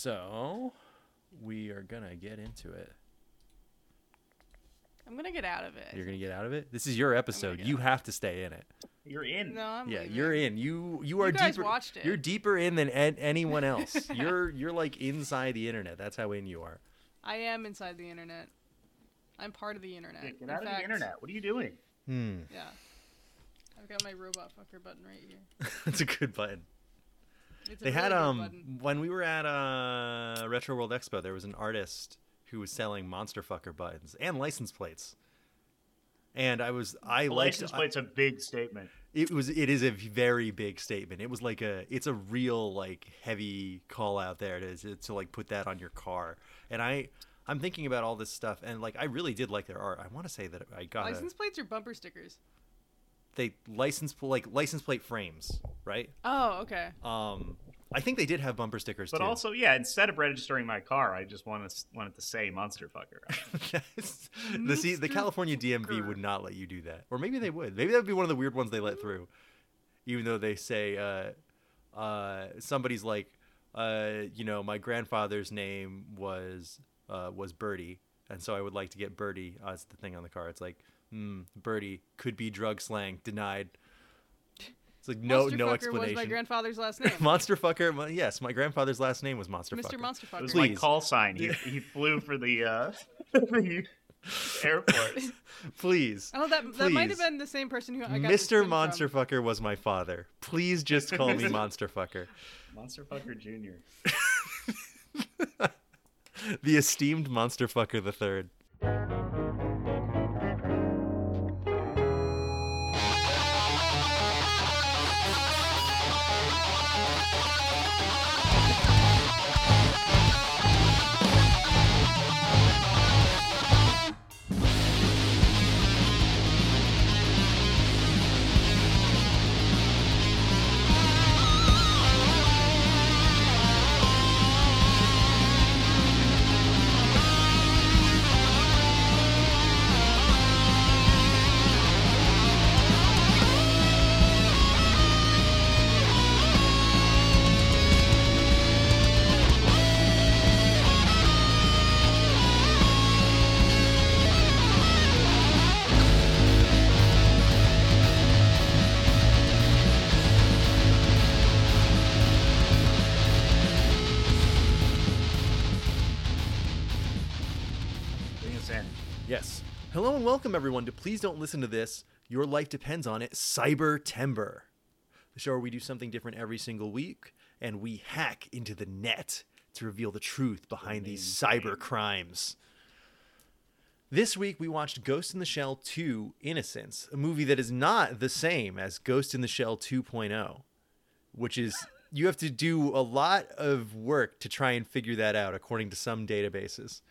So, we are gonna get into it. I'm gonna get out of it. You're gonna get out of it. This is your episode. You have to stay in it. You're in. no, I'm yeah, leaving. you're in. You you are guys deeper. watched it. You're deeper in than an- anyone else. you're you're like inside the internet. That's how in you are. I am inside the internet. I'm part of the internet. Get In out of fact, the internet. What are you doing? Hmm. Yeah. I've got my robot fucker button right here. That's a good button. It's They really had good um button. when we were at uh Retro World Expo, there was an artist who was selling monster fucker buttons and license plates. And I was I The liked license plate's a big statement. it was it is a very big statement. It was like a it's a real like heavy call out there to to, to like put that on your car. And I I'm thinking about all this stuff and like I really did like their art. I want to say that I got License plates or bumper stickers? they license like license plate frames, right? Oh, okay. Um I think they did have bumper stickers But too. also, yeah, instead of registering my car, I just want to want it to say Monster Fucker. the see, the California DMV Fucker. would not let you do that, or maybe they would. Maybe that would be one of the weird ones they let through, even though they say uh, uh, somebody's like, uh, you know, my grandfather's name was uh, was Birdie, and so I would like to get Birdie as the thing on the car. It's like, hmm, Birdie could be drug slang denied. It's like no Monster no fucker explanation. was my grandfather's last name. Monster fucker. my- Yes, my grandfather's last name was Monster Mr. Fucker. Monster It was Fucker. my call sign. He, he flew for the, uh, the airport. Please. Oh, that that might have been the same person who I got Mr. thing Monster from. Fucker was my father. Please just call me Monster Fucker. Monster Fucker Junior. The esteemed Monster Fucker the Third. Welcome everyone to Please Don't Listen to This. Your life depends on it. Cybertember. The show where we do something different every single week and we hack into the net to reveal the truth behind these cyber crimes. This week we watched Ghost in the Shell 2 Innocence, a movie that is not the same as Ghost in the Shell 2.0, which is you have to do a lot of work to try and figure that out according to some databases.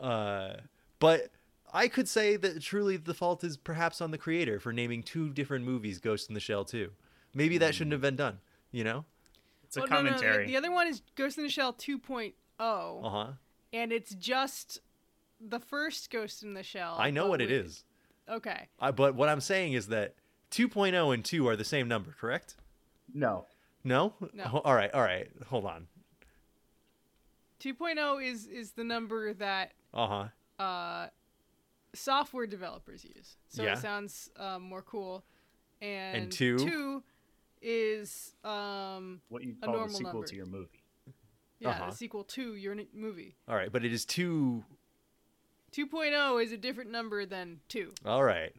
Uh, but I could say that truly the fault is perhaps on the creator for naming two different movies Ghost in the Shell 2. Maybe that shouldn't have been done, you know? It's a Oh, no, no, the- commentary. the, other one is Ghost in the Shell 2.0, Uh-huh. and it's just the first Ghost in the Shell. I know what it with- is. Okay. I, but what I'm saying is that 2.0 and 2 are the same number, correct? no. No? No. All right, all right. Hold on. 2.0 is is the number that Uh-huh. uh, software developers use. So Yeah. it sounds um, more cool. And, two? two is um, What you A call the normal sequel number. to your movie. yeah, Uh-huh. the sequel to your n- movie. All right, but it is 2 2.0 is a different number than 2. All right.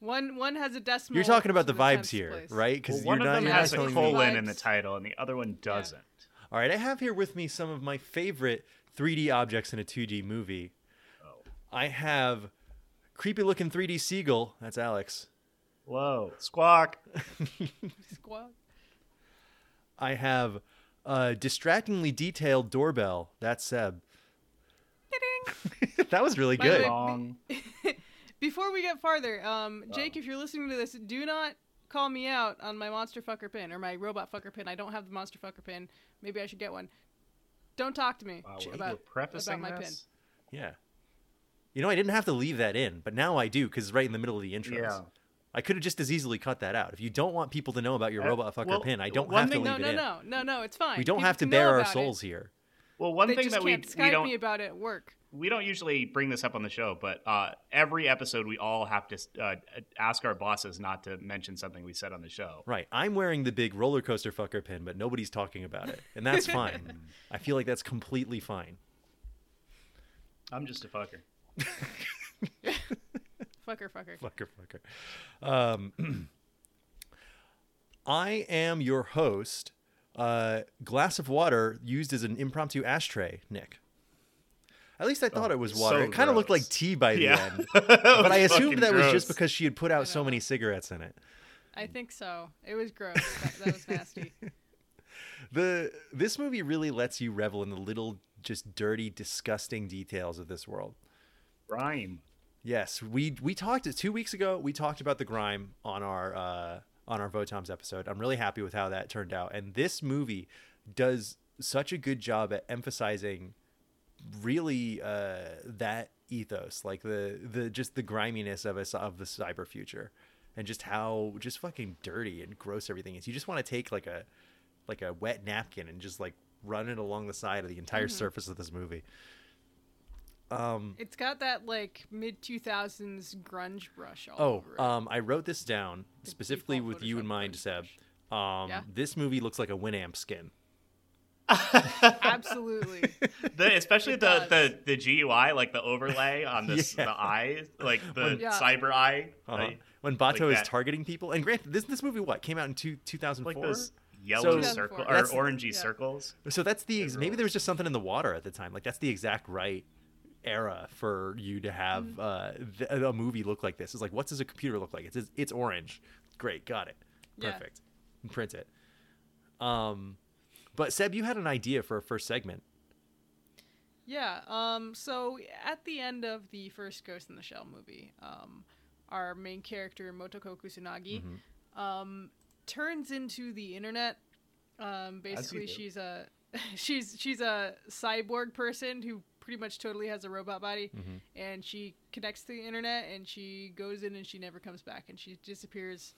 One one has a decimal. You're talking about the the vibes here, place. right? Because Well, one not of them has a telling cold- colon in the title, and the other one doesn't. All right, I have here with me some of my favorite 3D objects in a 2D movie. Oh. I have creepy looking 3D seagull. That's Alex. Whoa. Squawk. Squawk. I have a distractingly detailed doorbell. That's Seb. that was really good. way- Wrong. Before we get farther, um, Jake, if you're listening to this, do not call me out on my monster fucker pin or my robot fucker pin. I don't have the monster fucker pin. Maybe I should get one. Don't talk to me Wow, about we're about my this. Yeah. You know, I didn't have to leave that in, but now I do because it's right in the middle of the intros. Yeah. I could have just as easily cut that out. If you don't want people to know about your Uh, robot fucker well, pin, I don't one have to leave No, it no, in. no, no, no. It's fine. We don't People have to can bare our about it. souls here. Well, one they thing just that we can't we Skype don't me about it at work. we don't usually bring this up on the show, but uh, every episode we all have to uh, ask our bosses not to mention something we said on the show. Right. I'm wearing the big roller coaster fucker pin, but nobody's talking about it. And that's fine. I feel like that's completely fine. I'm just a fucker. Fucker, fucker. Fucker, fucker. Um, I am your host. Uh, glass of water used as an impromptu ashtray, Nick. At least I thought Oh, it was so water. it kind of looked like tea by the Yeah. end. but But I assumed that was just because she had put out so many cigarettes in it. I think so. It was gross. that, that was nasty. The this movie really lets you revel in the little just dirty, disgusting details of this world. Rhyme. Yes, we we talked two weeks ago. We talked about the grime on our uh, on our Votoms episode. I'm really happy with how that turned out, and this movie does such a good job at emphasizing really uh, that ethos, like the the just the griminess of us of the cyber future, and just how just fucking dirty and gross everything is. You just want to take like a like a wet napkin and just like run it along the side of the entire surface of this movie. Um, It's got that like mid 2000s grunge brush all Oh, over it. um, I wrote this down specifically with you in mind, grunge Seb. Um, Yeah? This movie looks like a Winamp skin. Absolutely. The, especially It the, does. the the GUI, like the overlay on the Yeah. the eye, like the Yeah. cyber eye, Uh-huh. like, when Batou like is that. targeting people, and granted, this this movie what came out in two, 2004? like those yellow So- circle or That's- orangey yeah. circles. So that's the maybe there was just something in the water at the time. Like that's the exact right era for you to have Mm-hmm. uh, th- a movie look like this. It's like, what does a computer look like? It's it's orange. Great, got it. Yeah. Perfect. Print it. Um, but Seb, you had an idea for a first segment. Yeah. Um. So at the end of the first Ghost in the Shell movie, um, our main character Motoko Kusanagi, Mm-hmm. um, turns into the internet. Um. Basically, she's a she's she's a cyborg person who pretty much totally has a robot body, Mm-hmm. and she connects to the internet and she goes in and she never comes back and she disappears.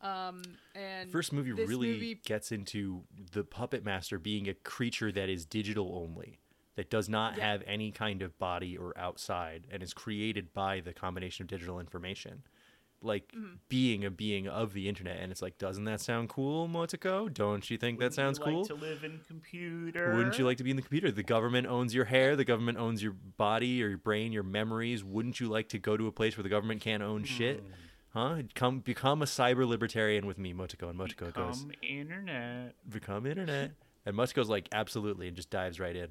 Um. And First movie really movie- gets into the puppet master being a creature that is digital only, that does not Yeah. have any kind of body or outside, and is created by the combination of digital information. Like Mm-hmm. being a being of the internet, and it's like, doesn't that sound cool, Motoko? Don't you think that Wouldn't you sounds like cool? to live in computer. Wouldn't you like to be in the computer? The government owns your hair. The government owns your body or your brain, your memories. Wouldn't you like to go to a place where the government can't own shit? Hmm. Huh? Come become a cyber libertarian with me, Motoko. And Motoko goes, become goes, internet? become internet. and Motoko goes like, absolutely, and just dives right in.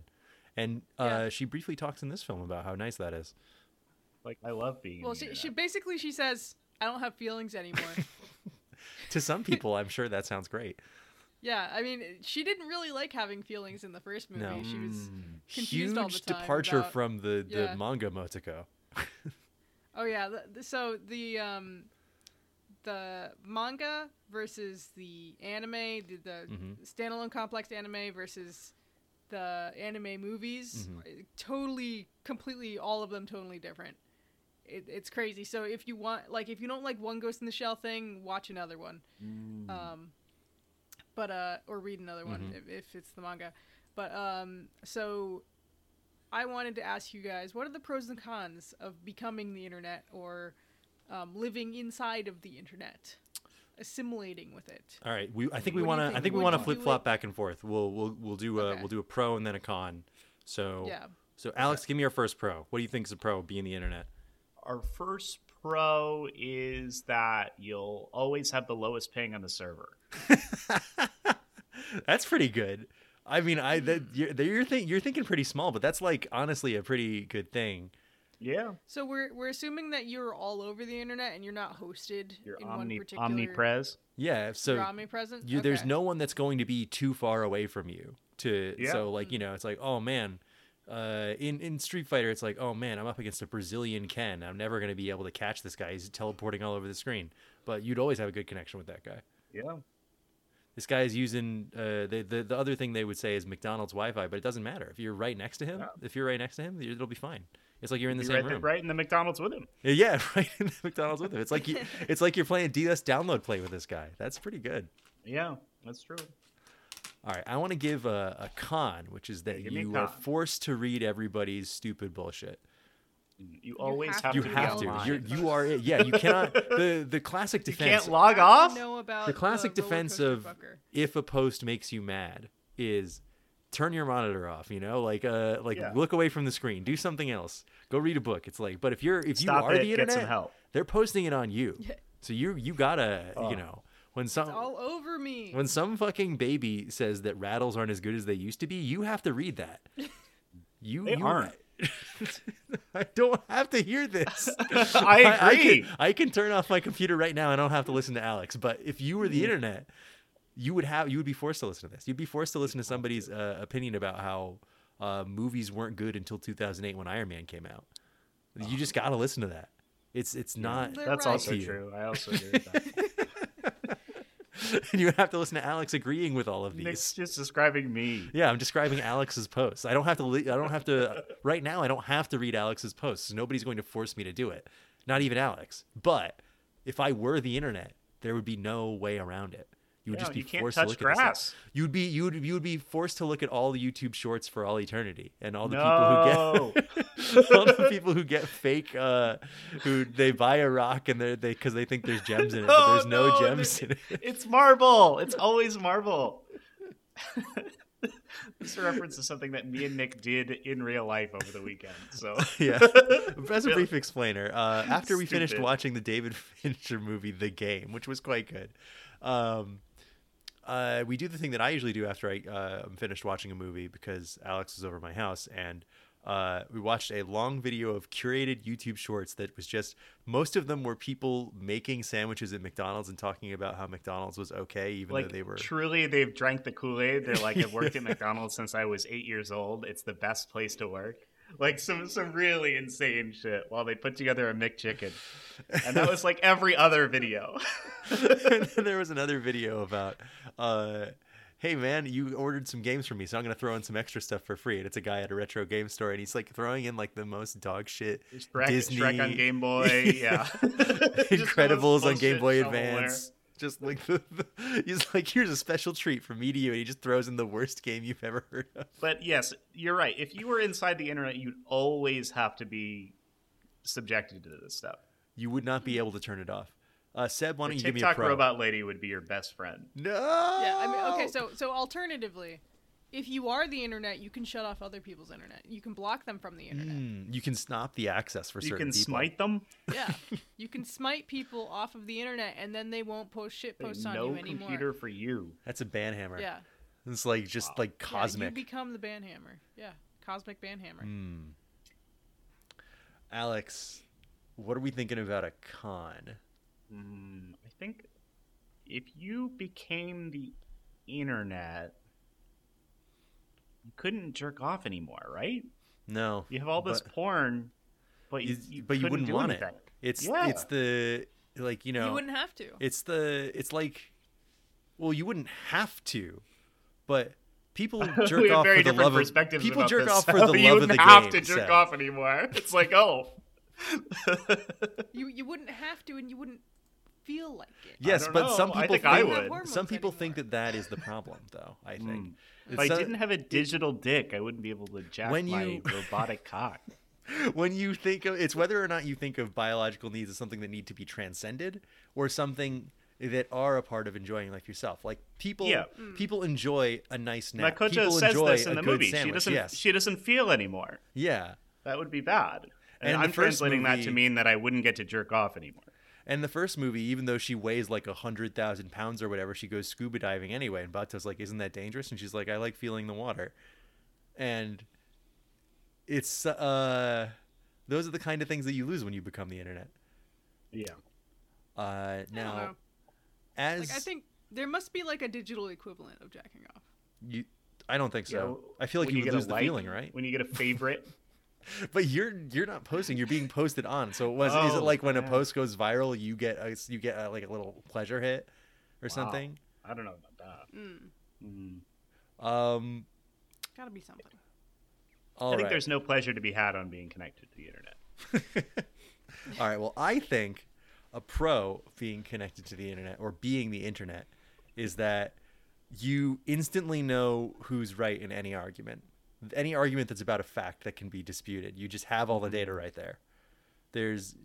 And uh, Yeah. she briefly talks in this film about how nice that is. Like I love being. well, she, she basically she says, "I don't have feelings anymore." To some people, I'm sure that sounds great. Yeah, I mean, she didn't really like having feelings in the first movie. No. She was Mm. confused Huge all the time. departure about- from the, the yeah. manga Motoko. Oh yeah, the, the- so the um, the manga versus the anime, the, the Mhm. standalone complex anime versus the anime movies, Mhm. uh, totally, completely, all of them totally different. It, it's crazy. So if you want, like, if you don't like one Ghost in the Shell thing, watch another one. Mm. um but uh or read another one Mhm. if, if it's the manga but um so i wanted to ask you guys what are the pros and cons of becoming the internet or um, living inside of the internet assimilating with it All right, we I think we want to I think? we want to flip flop back and forth. We'll we'll we'll do a Okay. we'll do a pro and then a con. So yeah so Alex, give me your first pro. What do you think is a pro of being the internet? Our first pro is that you'll always have the lowest ping on the server. That's pretty good. I mean, I that you're that you're, think, you're thinking pretty small, but that's like honestly a pretty good thing. Yeah, so we're we're assuming that you're all over the internet and you're not hosted you're in one omni particular omnipres. Yeah, so you're omnipresent you, there's no one that's going to be too far away from you to Yeah. so like you know it's like oh man uh, in in Street Fighter it's like oh man I'm up against a Brazilian Ken. I'm never going to be able to catch this guy. He's teleporting all over the screen. But you'd always have a good connection with that guy. Yeah, this guy is using uh, the, the the other thing they would say is McDonald's Wi-Fi but it doesn't matter. If you're right next to him Yeah. if you're right next to him it'll be fine. It's like you're in the same right, there- room. right in the McDonald's with him. yeah right in the McDonald's with him. It's like you, it's like you're playing DS download play with this guy. That's pretty good. Yeah, that's true. All right, I want to give a, a con, which is that give you are forced to read everybody's stupid bullshit. You always have have, You to. be have to. You're, you are it. Yeah, you cannot. The the classic You defense. can't log off. know about the classic roller defense of fucker. if a post makes you mad is turn your monitor off. You know, like uh, like Yeah. look away from the screen. Do something else. Go read a book. It's like, but if you're if Stop you are it. the Get internet, some help. they're posting it on you. So you you gotta Oh. you know when some It's all over me. when some fucking baby says that rattles aren't as good as they used to be, you have to read that. You They you, aren't. I don't have to hear this. I I, agree. can, I can turn off my computer right now. I don't have to listen to Alex. But if you were Mm-hmm. the internet, you would have you would be forced to listen to this. You'd be forced to listen to somebody's uh, opinion about how uh, movies weren't good until 2008 when Iron Man came out. You just got to listen to that. It's it's not. That's right. also true. I also agree with that. and you have to listen to Alex agreeing with all of these. Nick's just describing me. Yeah, I'm describing Alex's posts. I don't have to. I don't have to. Right now, I don't have to read Alex's posts. Nobody's going to force me to do it. Not even Alex. But if I were the internet, there would be no way around it. You would Yeah, just be forced touch to look at grass. this. You'd be you would you would be forced to look at all the YouTube shorts for all eternity and all the No. people who get all the people who get fake uh who they buy a rock and they they because they think there's gems in it, but Oh, there's no, no, gems in it. It's marble. It's always marble. this reference is something that me and Nick did in real life over the weekend. So yeah. As a brief explainer, uh, after we finished watching the David Fincher movie, The Game, which was quite good, um, uh, we do the thing that I usually do after I uh, am finished watching a movie because Alex is over at my house and uh, we watched a long video of curated YouTube shorts that was just most of them were people making sandwiches at McDonald's and talking about how McDonald's was okay, even like though they were. truly they've drank the Kool-Aid. They're like, I've worked at McDonald's since I was eight years old. It's the best place to work. Like some some really insane shit while they put together a McChicken. And that was like every other video. and then there was another video about, uh, hey man, you ordered some games for me, so I'm gonna throw in some extra stuff for free. And it's a guy at a retro game store, and he's like throwing in like the most dog shit Shrek, Disney, Shrek on Game Boy, yeah. Incredibles on Game Boy shovelware. Advance. Just like the, the- he's like, here's a special treat from me to you, and he just throws in the worst game you've ever heard of. But yes, you're right. If you were inside the internet, you'd always have to be subjected to this stuff. You would not be able to turn it off. Uh, Seb, why don't you give me a TikTok pro? robot lady would be your best friend. No. Yeah, I mean, okay, so so alternatively, if you are the internet, you can shut off other people's internet. You can block them from the internet. Mm, you can stop the access for You certain people. You can smite them. Yeah, you can smite people off of the internet, and then they won't post shit posts on no you anymore. No computer for you. That's a banhammer. Yeah, It's like just like Yeah, cosmic. you become the banhammer. Yeah, cosmic banhammer. Hmm. Alex, what are we thinking about a con? Mm, I think if you became the internet, you couldn't jerk off anymore, right? No, You have all this but porn, but you, you, you but you wouldn't do want anything. it. It's Yeah. it's the like you know You wouldn't have to. it's the it's like well you wouldn't have to, but people jerk off for the different love of people jerk this. off for the you love of the game. You wouldn't have to jerk Seb. off anymore. It's like, oh, You you wouldn't have to, and you wouldn't feel like it. Yes, but know. some I people think I would. Some people think that that is the problem, though. I think Mm. If It's I a- didn't have a digital dick, I wouldn't be able to jack When my you- robotic cock. when you think of it's whether or not you think of biological needs as something that need to be transcended or something that are a part of enjoying life yourself. Like people, Yeah. Mm. people enjoy a nice nap. Makocha people says enjoy this in the good movie. She doesn't. yes, She doesn't feel anymore. yeah. That would be bad. And, And I'm first translating that to mean that I wouldn't get to jerk off anymore. And the first movie, even though she weighs like a hundred thousand pounds or whatever, she goes scuba diving anyway. And Batou's like, "Isn't that dangerous?" And she's like, "I like feeling the water." And it's uh, those are the kind of things that you lose when you become the internet. Yeah. Uh, I now, know. as Like I think there must be like a digital equivalent of jacking off. You, I don't think so. You know, I feel like when you, would get a lose the like, feeling, right? When you get a favorite. But you're you're not posting. You're being posted on. So was is it Oh, like when a post goes viral, you get a, you get a, like a little pleasure hit or Wow. something? I don't know about that. Mm, Mm. Um. gotta be something. all I think right. there's no pleasure to be had on being connected to the internet. all right. Well, I think a pro of being connected to the internet or being the internet is that you instantly know who's right in any argument. Any argument that's about a fact that can be disputed, you just have all the data right there. There's,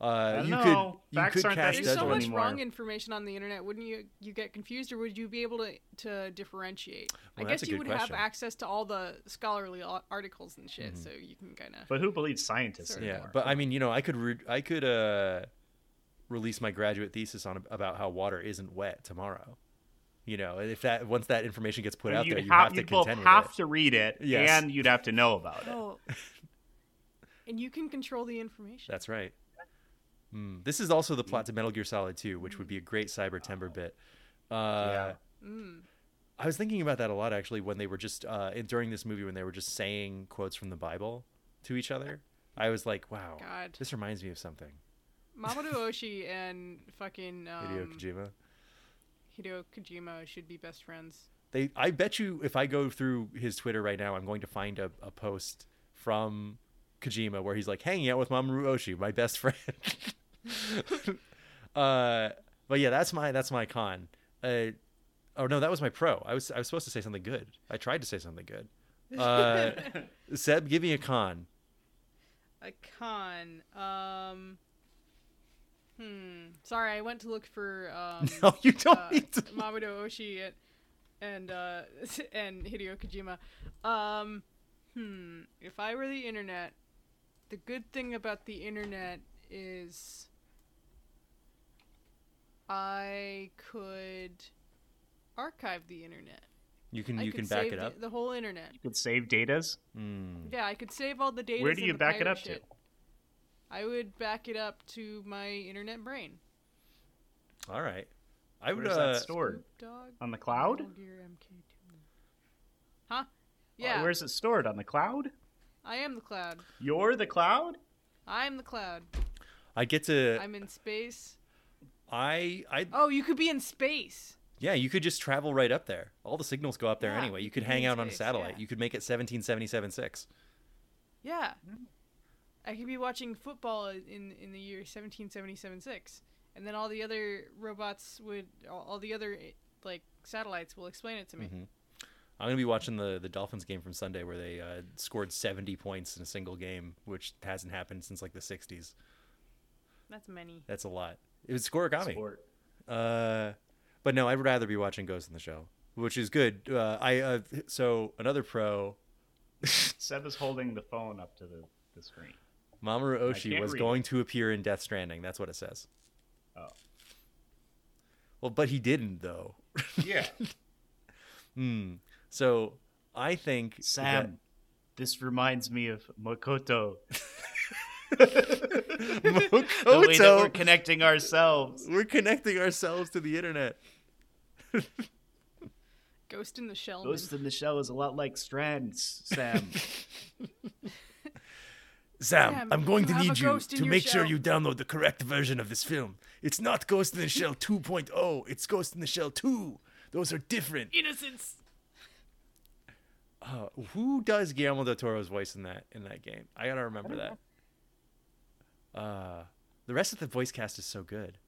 uh, you know. could you Facts could aren't that cast There's so much anymore. wrong information on the internet. Wouldn't you you get confused, or would you be able to to differentiate? Well, I guess you would question. have access to all the scholarly articles and shit, so you can kind of. But who believes scientists Sort of. yeah, anymore? but I mean, you know, I could re- I could uh, release my graduate thesis on about how water isn't wet tomorrow. You know, if that once that information gets put out there, you ha- have to you'd both contend have it. to read it, Yes. and you'd have to know about it. And you can control the information. That's right. Mm. This is also the plot to Metal Gear Solid 2, which would be a great Cybertember bit. Uh, Yeah. Mm. I was thinking about that a lot actually when they were just uh, during this movie when they were just saying quotes from the Bible to each other. I was like, wow, God. this reminds me of something. Mamoru Oshii and fucking Hideo um, Kojima. Hideo Kojima should be best friends. They, I bet you, if I go through his Twitter right now, I'm going to find a, a post from Kojima where he's like hanging out with Mamoru Oshii, my best friend. uh, but yeah, that's my that's my con. Uh, oh no, that was my pro. I was I was supposed to say something good. I tried to say something good. Uh, Seb, give me a con. A con. Um. Hmm. Sorry, I went to look for um. No, you don't uh, need to. Mamoru Oshii and and uh, and Hideo Kojima. Um, hmm. If I were the internet, the good thing about the internet is I could archive the internet. You can I you can back it up. The, whole internet. You could save datas. Mm. Yeah, I could save all the data. Where do you back it up to? I would back it up to my internet brain. All right. I would. Where's uh, that stored? Dog. On the cloud? Metal Gear MK2. Huh? Uh, Yeah. where's it stored? On the cloud? I am the cloud. You're the cloud? I'm the cloud. I get to. I'm in space. I I Oh, you could be in space. yeah. You could just travel right up there. All the signals go up there Yeah, anyway. You you could could hang in out on a satellite. yeah. You could make it 1777.6. Yeah. I could be watching football in in the year 17776, and then all the other robots would all, all the other like satellites will explain it to me. Mhm. I'm gonna be watching the the Dolphins game from Sunday where they uh, scored 70 points in a single game, which hasn't happened since like the 60s. That's many. That's a lot. It was scorigami. Sport. Uh, but no, I'd rather be watching Ghost in the Shell, which is good. Uh, I uh, so another pro, Seb is holding the phone up to the, the screen. Mamoru Oshii was read going to appear in Death Stranding. That's what it says. Oh. Well, but he didn't though. Yeah. Hmm. So I think Sam, this reminds me of Makoto. that- The way that we're connecting ourselves. we're connecting ourselves to the internet. Ghost in the Shell. Ghost in the Shell is a lot like Strands, Sam. Sam, Sam, I'm going to need you to make sure you download the correct version of this film. It's not Ghost in the Shell 2.0. It's Ghost in the Shell 2. Those are different. Innocence. Uh, who does Guillermo del Toro's voice in that in that game? I gotta remember that. Uh, the rest of the voice cast is so good.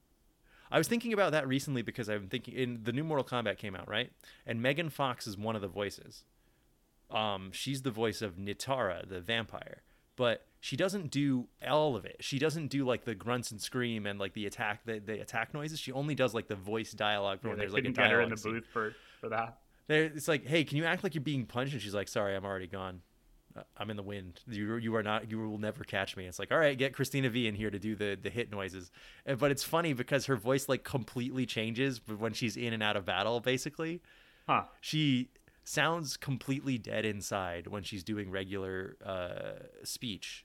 I was thinking about that recently because I'm thinking in the new Mortal Kombat came out right, and Megan Fox is one of the voices. Um, she's the voice of Nitara, the vampire, but she doesn't do all of it. She doesn't do like the grunts and scream and like the attack the, the attack noises. She only does like the voice dialogue for Yeah, when there's like a couldn't get her in the scene. booth for, for that. There, it's like, hey, can you act like you're being punched? And she's like, sorry, I'm already gone. Uh, I'm in the wind. You you are not. You will never catch me. It's like, all right, get Cristina Vee in here to do the the hit noises. But it's funny because her voice like completely changes when she's in and out of battle. Basically, Huh. she sounds completely dead inside when she's doing regular uh, speech.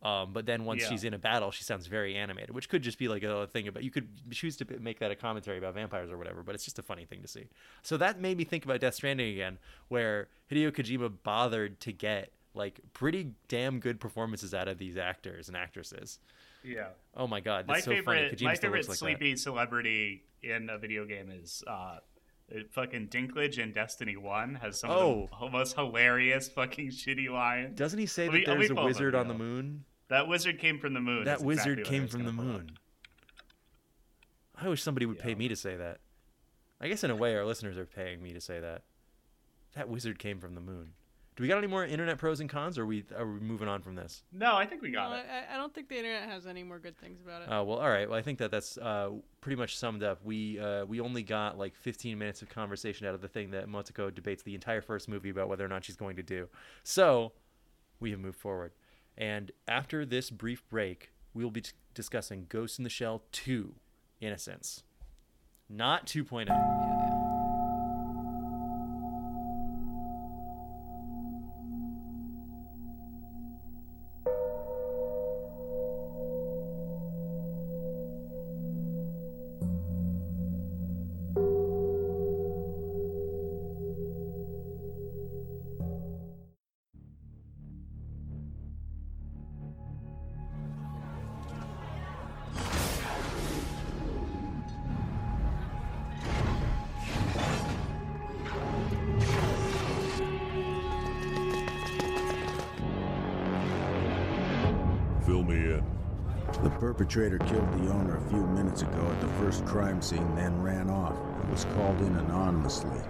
Um, but then once Yeah. she's in a battle, she sounds very animated, which could just be like a thing about. You could choose to make that a commentary about vampires or whatever, but it's just a funny thing to see. So that made me think about Death Stranding again, where Hideo Kojima bothered to get like pretty damn good performances out of these actors and actresses. Yeah. Oh my god, My that's so favorite, my favorite like that. sleepy celebrity in a video game is uh, fucking Dinklage in Destiny One has some Oh. of the oh. most hilarious fucking shitty lines. Doesn't he say Let that me- there's a wizard on the moon? That wizard came from the moon. That wizard exactly came from the up. moon. I wish somebody would pay me to say that. I guess in a way, our listeners are paying me to say that. That wizard came from the moon. Do we got any more internet pros and cons, or are we are we moving on from this? No, I think we got No, it. I, I don't think the internet has any more good things about it. Uh, well, all right. Well, I think that that's uh, pretty much summed up. We uh, we only got like 15 minutes of conversation out of the thing that Motoko debates the entire first movie about whether or not she's going to do. So we have moved forward, and after this brief break, we will be t- discussing Ghost in the Shell 2: Innocence, not oh. 2.0. Fill perpetrator killed the owner a few minutes ago at the first crime scene, then ran off. He was called in anonymously.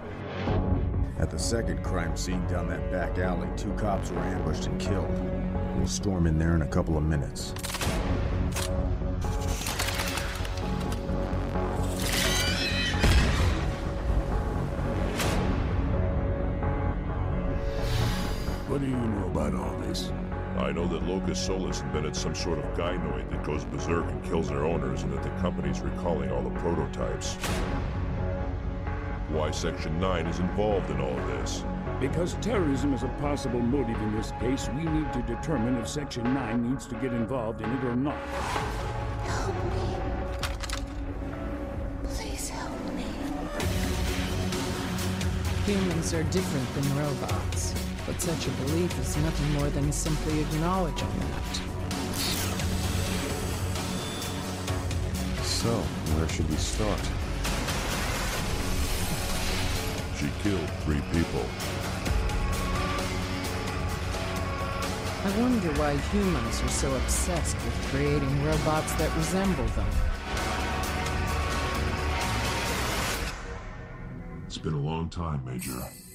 At the second crime scene down that back alley, two cops were ambushed and killed. We'll storm in there in a couple of minutes. What do you know about all this? I know that Locus Solus invented some sort of gynoid that goes berserk and kills their owners, and that the company's recalling all the prototypes. Why Section 9 is involved in all this. Because terrorism is a possible motive in this case, we need to determine if Section 9 needs to get involved in it or not. Help me. Please help me. Humans are different than robots, but such a belief is nothing more than simply acknowledging that. So, where should we start? She killed three people. I wonder why humans are so obsessed with creating robots that resemble them. It's been a long time, Major.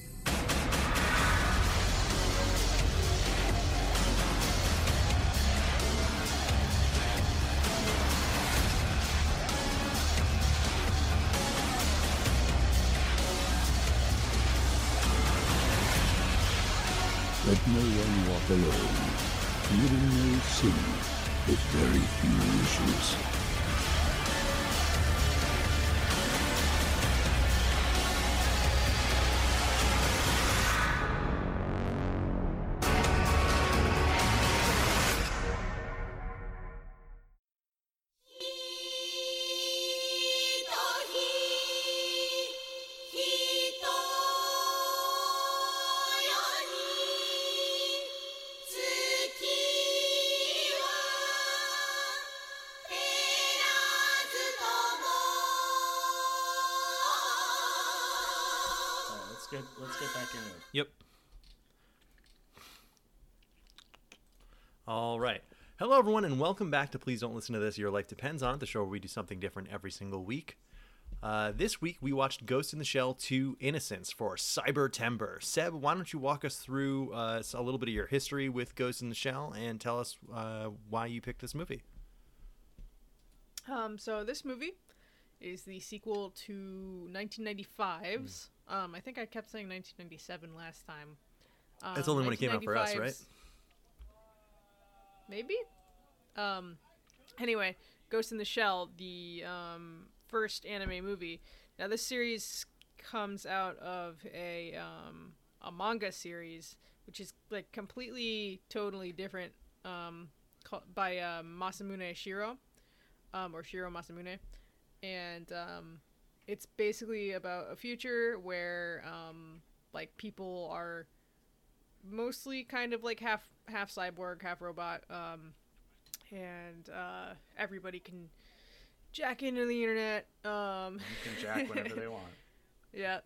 Alone. Living no sin, with very few issues. Let's get back into it. Yep. All right. Hello, everyone, and welcome back to Please Don't Listen to This. Your Life Depends on It, the show where we do something different every single week. Uh, this week, we watched Ghost in the Shell 2 Innocence for Cybertember. Seb, why don't you walk us through uh, a little bit of your history with Ghost in the Shell and tell us uh, why you picked this movie? Um, so this movie is the sequel to 1995's. Um, I think I kept saying 1997 last time. Um, That's only when it came out for us, right? Maybe. Um. Anyway, Ghost in the Shell, the um, first anime movie. Now this series comes out of a um, a manga series, which is like completely, totally different. Um, by uh, Masamune Shirow, um, or Shirow Masamune, and um, it's basically about a future where um, like people are mostly kind of like half half cyborg, half robot, um, and uh, everybody can jack into the internet. Um, You can jack whenever they want. yeah,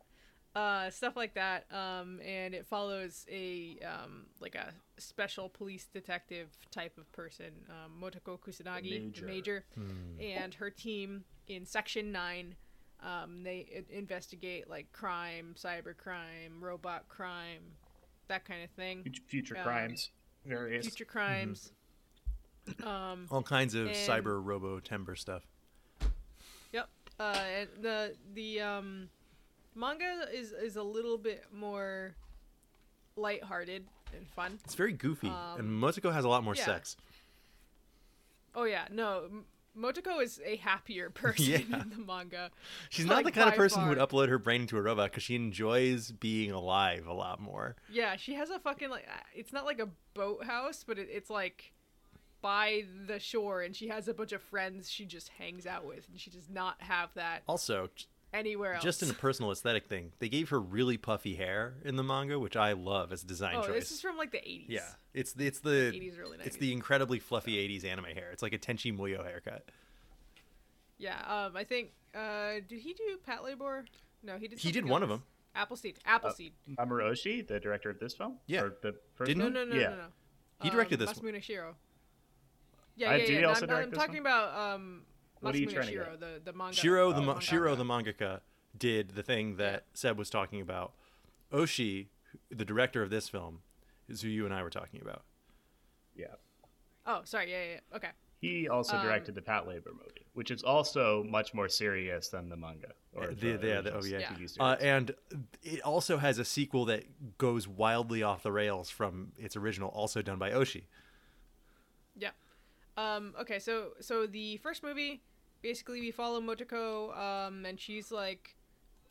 uh, stuff like that. Um, and it follows a um, like a special police detective type of person, um, Motoko Kusanagi, Major. the major, and her team in Section Nine, Um, they investigate like crime, cyber crime, robot crime, that kind of thing. Future Um, crimes, various. Future crimes. Um, All kinds of And- cyber robo timber stuff. Yep. Uh, and the the um, manga is is a little bit more lighthearted and fun. It's very goofy, Um, and Motoko has a lot more yeah. sex. Oh yeah, no. Motoko is a happier person Yeah. in the manga. She's not the kind of person who would upload her brain into a robot because she enjoys being alive a lot more. Yeah, she has a fucking like. uh, It's not like a boathouse, but it, it's like by the shore, and she has a bunch of friends she just hangs out with, and she does not have that Also, anywhere else. just in a personal aesthetic thing, they gave her really puffy hair in the manga, which I love as a design oh, choice. this is from like the eighties. yeah, it's the it's the 80s, early it's the incredibly fluffy '80s anime hair. It's like a Tenchi Muyo haircut. Yeah. Um, I think. Uh, did he do Patlabor? No, he did. He did something one of them. Appleseed. Appleseed. Mamoru Oshii, the director of this film. Yeah. Or the first Didn't one? no, no, no, yeah. no, no. He directed um, this one. Masamune Shirow. Yeah, Uh, yeah, did yeah. he also I'm, direct I'm this talking one? about um, What are you Masamune trying to Shirow, get? the the manga. Shirow the Oh, ma- mangaka. Shirow the mangaka did the thing that Seb was talking about. Oshii, the director of this film, is who you and I were talking about. Yeah. Oh, sorry. Yeah, yeah. yeah. Okay. He also Um, directed the Patlabor movie, which is also much more serious than the manga. Or Uh, the, the- the- the- oh, original yeah. Uh, and it also has a sequel that goes wildly off the rails from its original, also done by Oshii. Um, okay, so so the first movie, basically we follow Motoko, um, and she's like,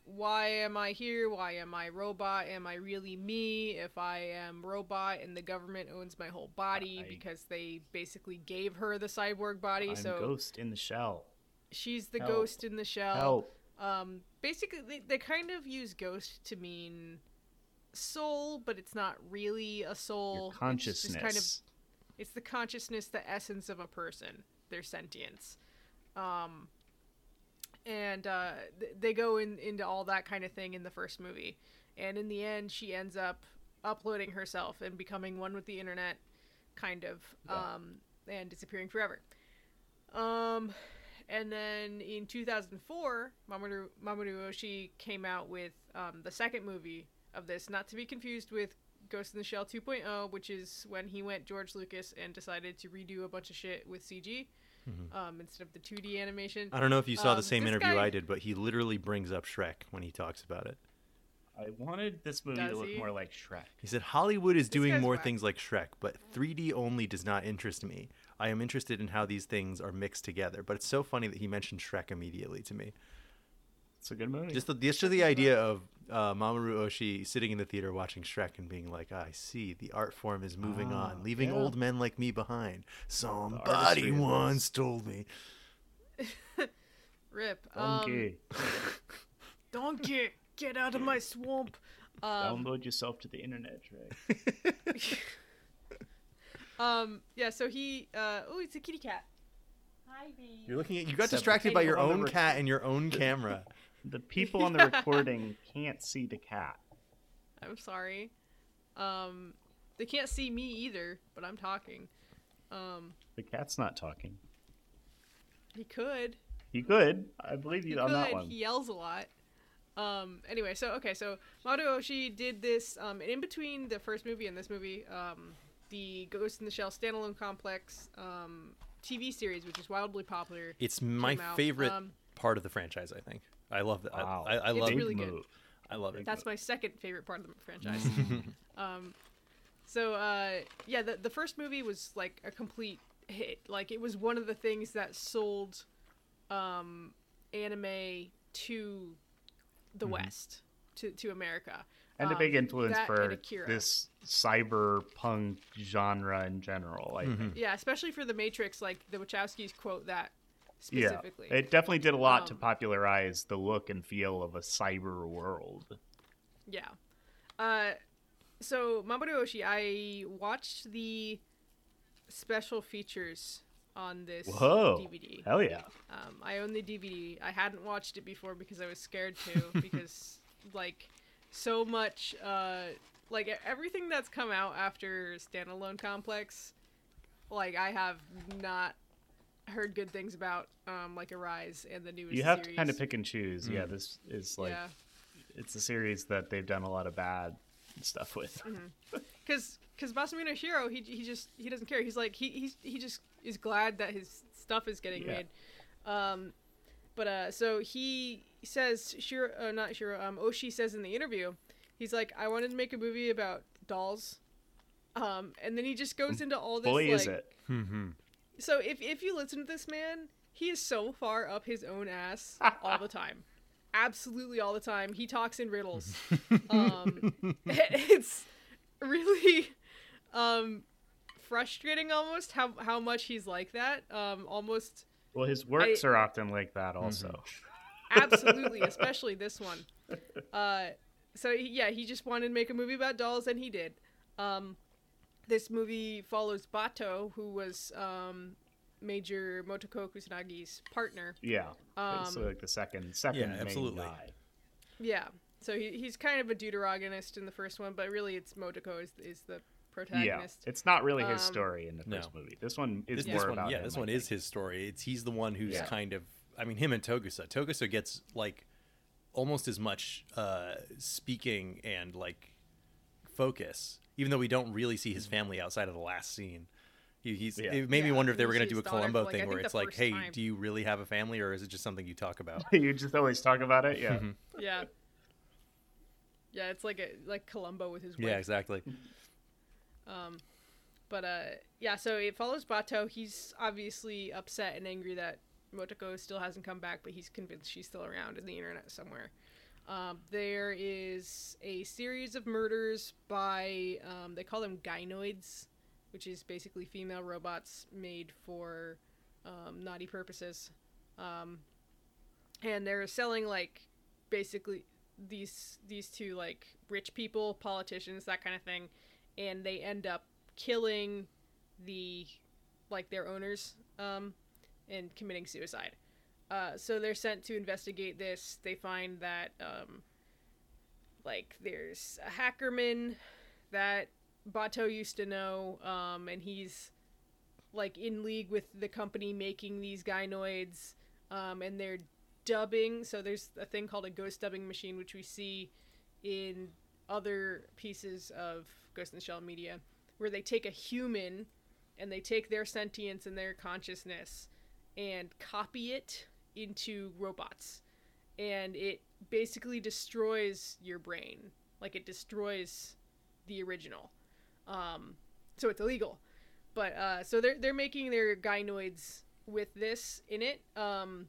"Why am I here? Why am I robot? Am I really me? If I am robot and the government owns my whole body I- because they basically gave her the cyborg body, I'm so Ghost in the Shell. she's the Help. ghost in the shell." Help. Um, basically, they, they kind of use ghost to mean soul, but it's not really a soul. Your It's just consciousness. kind of it's the consciousness, the essence of a person, their sentience. Um, and uh, th- they go in, into all that kind of thing in the first movie. And in the end, she ends up uploading herself and becoming one with the internet, kind of, um, and disappearing forever. Um, and then in 2004, Mamoru, Mamoru Oshii came out with um, the second movie of this, not to be confused with Ghost in the Shell 2.0, which is when he went George Lucas and decided to redo a bunch of shit with CG um, instead of the 2D animation. I don't know if you saw the Um, same interview guy- I did, but he literally brings up Shrek when he talks about it. I wanted this movie Does to look he? more like Shrek. He said Hollywood is doing more whack. things like Shrek, but 3D only does not interest me. I am interested in how these things are mixed together. But it's so funny that he mentioned Shrek immediately to me. It's a good movie. Just the just the idea of uh, Mamoru Oshii sitting in the theater watching Shrek and being like, "I see the art form is moving Ah, on, leaving yeah. old men like me behind." Somebody once this. told me. Rip. Um, Donkey. donkey, get out of my swamp. Um, Download yourself to the internet, right? um, yeah, so he, uh, oh, it's a kitty cat. Hi, baby. You're looking at you got Except distracted by your own cat and your own camera. The people on the recording can't see the cat. I'm sorry. Um, they can't see me either, but I'm talking. Um, The cat's not talking. he could. He could. I believe He you on that could. one. He yells a lot. Um, anyway, so okay, so Mamoru Oshii did this. Um, and in between the first movie and this movie, um, the Ghost in the Shell standalone complex um, TV series, which is wildly popular. It's my favorite Um, part of the franchise. I think I love that. I- Wow. I, I It's love really it. good. I love it. That's my second favorite part of the franchise. um, so uh, yeah, the the first movie was like a complete hit. Like it was one of the things that sold um, anime to the West, to to America. And a Um, big influence for Akira. this cyberpunk genre in general, I think. Yeah, especially for the Matrix, like the Wachowskis quote that Yeah, it definitely did a lot to Um, popularize the look and feel of a cyber world. Yeah. Uh, so Mamoru Oshii, I watched the special features on this Whoa! DVD. Hell yeah! Um, I own the DVD. I hadn't watched it before because I was scared to because like so much uh like everything that's come out after standalone complex like I have not heard good things about um, like Arise and the newest. You have to kind of pick and choose. Yeah, Mm. this is like yeah, it's a series that they've done a lot of bad stuff with. because because Masamune Shirow he he just he doesn't care. He's like he he's, he just is glad that his stuff is getting Yeah. made. Um, but uh, so he says Shirow, uh, not Shirow, um, Oshii says in the interview, he's like, I wanted to make a movie about dolls. Um, and then he just goes into all this Boy, like, is it! So if if you listen to this man, he is so far up his own ass all the time. Absolutely all the time. He talks in riddles. um, it's really um, frustrating almost how how much he's like that. Um, almost Well, his works are often like that, also. absolutely, especially this one. Uh, so yeah, he just wanted to make a movie about dolls, and he did. Um, this movie follows Batou, who was um, Major Motoko Kusanagi's partner. Yeah, it's Um, like the second second Yeah, main absolutely. guy. Yeah, so he, he's kind of a deuteragonist in the first one, but really it's Motoko is, is the protagonist. Yeah, protagonist. it's not really his Um, story in the No. first movie. This one is This, more this one, about yeah, him, this I one is his story. It's he's the one who's Yeah. kind of. I mean, him and Togusa. Togusa gets like almost as much uh, speaking and like focus, even though we don't really see his mm-hmm. family outside of the last scene. He, he's. Yeah. It made me wonder if they were going to do a his daughter Columbo for, like, thing where it's like, hey, time. do you really have a family, or is it just something you talk about? you just always talk about it. Yeah, mm-hmm. Yeah. Yeah, it's like a like Columbo with his wife. yeah, exactly. Um, but uh, yeah, so it follows Batou. He's obviously upset and angry that Motoko still hasn't come back, but he's convinced she's still around in the internet somewhere. Um, there is a series of murders by um, they call them gynoids, which is basically female robots made for um, naughty purposes, um, and they're selling like basically these these two like rich people, politicians, that kind of thing, and they end up killing the like their owners um, and committing suicide. Uh, so they're sent to investigate this. They find that um, like there's a hackerman that Batou used to know, um, and he's like in league with the company making these gynoids, um, and they're dubbing. So there's a thing called a ghost dubbing machine, which we see in other pieces of Ghost in the Shell media, where they take a human and they take their sentience and their consciousness and copy it into robots. And it basically destroys your brain. Like it destroys the original. Um, so it's illegal. But uh, so they're they're making their gynoids with this in it um,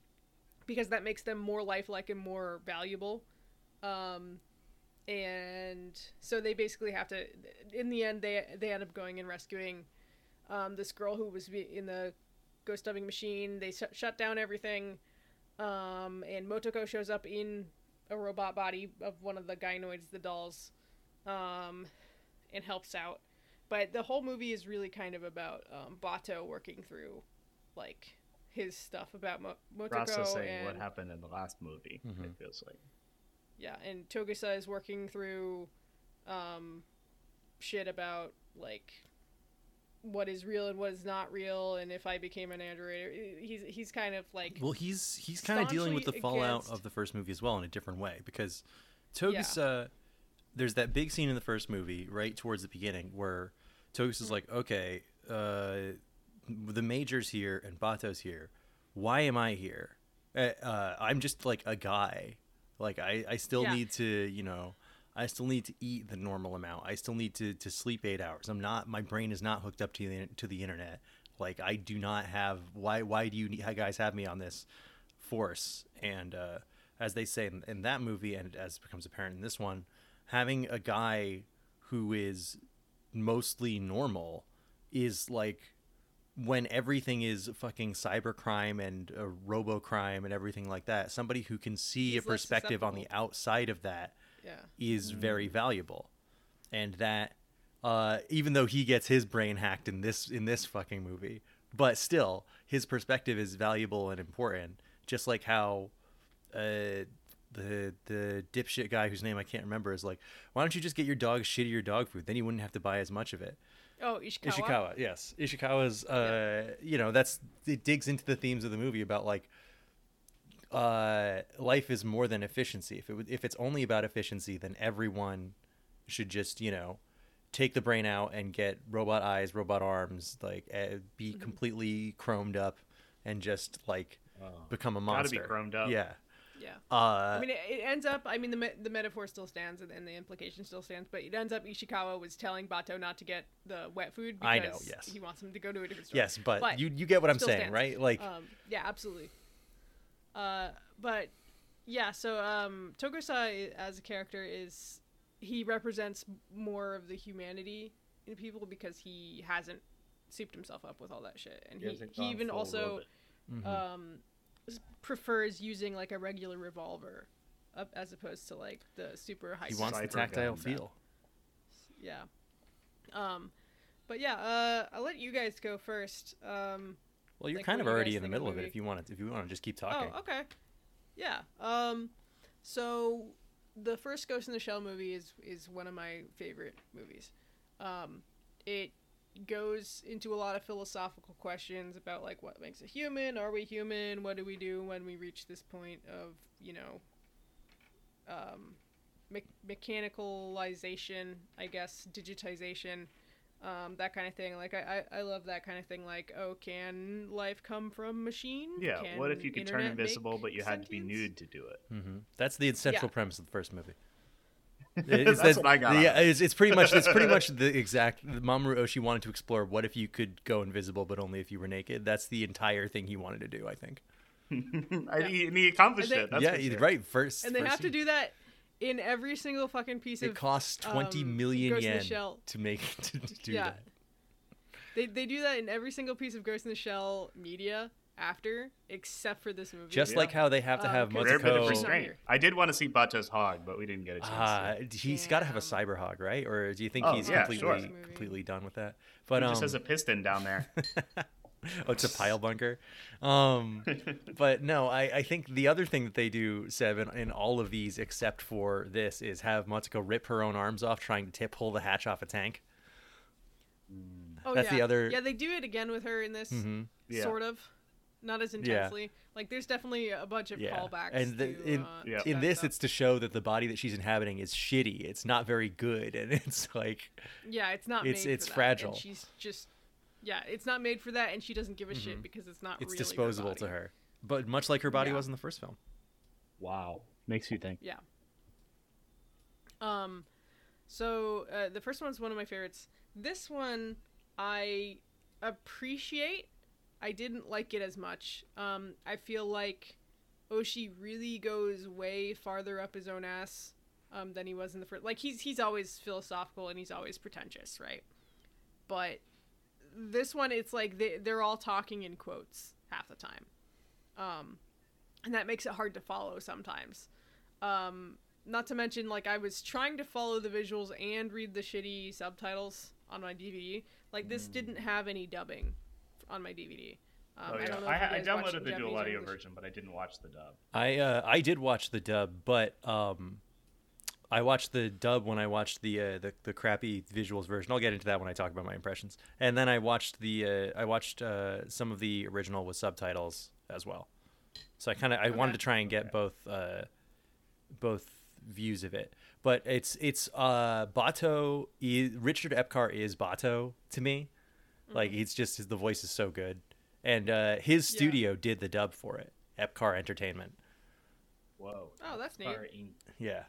because that makes them more lifelike and more valuable. Um, and so they basically have to. In the end, they they end up going and rescuing um, this girl who was in the ghost dubbing machine. They sh- shut down everything, um, and Motoko shows up in a robot body of one of the gynoids, the dolls, um, and helps out. But the whole movie is really kind of about um, Batou working through, like, his stuff about Mo- Motoko processing and what happened in the last movie. It feels like. yeah, and Togusa is working through um, shit about like what is real and what is not real, and if I became an android, he's he's kind of like Well, he's he's kind of dealing with the fallout against- of the first movie as well in a different way because Togusa, there's that big scene in the first movie right towards the beginning where Togusa's is like, okay, uh, the major's here and Batou's here. Why am I here? Uh, uh, I'm just like a guy. Like I, I still Yeah. need to, you know, I still need to eat the normal amount. I still need to, to sleep eight hours. I'm not. My brain is not hooked up to the to the internet. Like I do not have. Why why do you guys have me on this force? And uh, as they say in, in that movie, and as becomes apparent in this one, having a guy who is mostly normal is like when everything is fucking cybercrime and uh, robocrime and everything like that. Somebody who can see He's a perspective on the outside of that yeah. is very valuable, and that uh, even though he gets his brain hacked in this in this fucking movie, but still his perspective is valuable and important. Just like how uh, the the dipshit guy whose name I can't remember is like, why don't you just get your dog shittier dog food? Then you wouldn't have to buy as much of it. Oh, Ishikawa. Ishikawa, yes, Ishikawa's. Uh, you know, that's it digs into the themes of the movie about like, uh, life is more than efficiency. If it would- if it's only about efficiency, then everyone should just you know take the brain out and get robot eyes, robot arms, like uh, be Mm-hmm. completely chromed up and just like become a Oh. Gotta be chromed up. Yeah. Yeah. Uh, I mean, it, it ends up. I mean, the me- the metaphor still stands and, and the implication still stands, but it ends up Ishikawa was telling Batou not to get the wet food because I know, yes. he wants him to go to a different store. yes, but, you you get what I'm saying, stands. right? Like, Um, yeah, absolutely. Uh, but yeah, so um, Togusa as a character is he represents more of the humanity in people because he hasn't souped himself up with all that shit, and He he, he even full also robot. um, prefers using like a regular revolver. Up, as opposed to like the super high he wants the Cyber tactile gun. feel. yeah. Um, but yeah, uh, I'll let you guys go first. Um, Well, you're Like, kind of already in the middle of it. If you want to, if you want to just keep talking. Oh, okay. Yeah. Um, so the first Ghost in the Shell movie is is one of my favorite movies. Um, it goes into a lot of philosophical questions about like what makes a human. Are we human? What do we do when we reach this point of you know, um, me- mechanicalization? I guess digitization. Um, that kind of thing. Like I, I, I love that kind of thing. Like, oh, can life come from machine? Yeah. Can what if you could turn internet make invisible, but you had to be nude to do it? hmm That's the essential Yeah. premise of the first movie. That's that- what I got out Yeah, it's, it's pretty much it's pretty much the exact. Mamoru Oshii wanted to explore what if you could go invisible, but only if you were naked. That's the entire thing he wanted to do. I think. I, he, and he accomplished And they- it. That's yeah, for he's sure. right. First, and they first have to do that in every single fucking piece It of. costs twenty um, million Ghost in yen Shell. to make it to do Yeah. that. They they do that in every single piece of Ghost in the Shell media after, except for this movie. Just Yeah. like how they have to Um, have 'cause Rare bit of restraint. I did want to see Batou's hog, but we didn't get a chance. To. he's got to have a cyber hog, right? Or do you think Oh, he's yeah, completely sure. completely done with that? But He um, just has a piston down there. oh, it's a pile bunker. Um, but no, I, I think the other thing that they do, Seven, in, in all of these except for this, is have Motoko rip her own arms off trying to tip pull the hatch off a tank. oh, that's yeah. the other- Yeah, they do it again with her in this, hmm Yeah. sort of, not as intensely. Yeah. Like, there's definitely a bunch of Yeah, callbacks. and the, to, in uh, Yeah. to in this, stuff. it's to show that the body that she's inhabiting is shitty. It's not very good, and it's like yeah, it's not. it's- made it's for that, fragile. And she's just, yeah, it's not made for that, and she doesn't give a shit because it's not. Mm-hmm. it's really her disposable to her. But much like her body Yeah. was in the first film. wow. Makes you think. Yeah. Um, so uh, the first one's one of my favorites. This one I appreciate. I didn't like it as much. Um, I feel like Oshii really goes way farther up his own ass um, than he was in the first. Like he's he's always philosophical and he's always pretentious, right? But this one, it's like they they're all talking in quotes half the time, um, and that makes it hard to follow sometimes. Um, not to mention, like I was trying to follow the visuals and read the shitty subtitles on my DVD. Like this didn't have any dubbing on my DVD. Um, Oh, I yeah. don't know. I, I downloaded the Japanese dual audio version, but I didn't watch the dub. I uh, I did watch the dub, but um, I watched the dub when I watched the uh, the the crappy visuals version. I'll get into that when I talk about my impressions. And then I watched the uh, I watched uh, some of the original with subtitles as well. So I kind of I wanted to try and get both uh, both views of it. But it's it's uh, Batou is, Richard Epcar is Batou to me. Like he's just the voice is so good, and uh, his Yeah. studio did the dub for it. Epcar Entertainment. Whoa. Oh, that's neat. Far Yeah,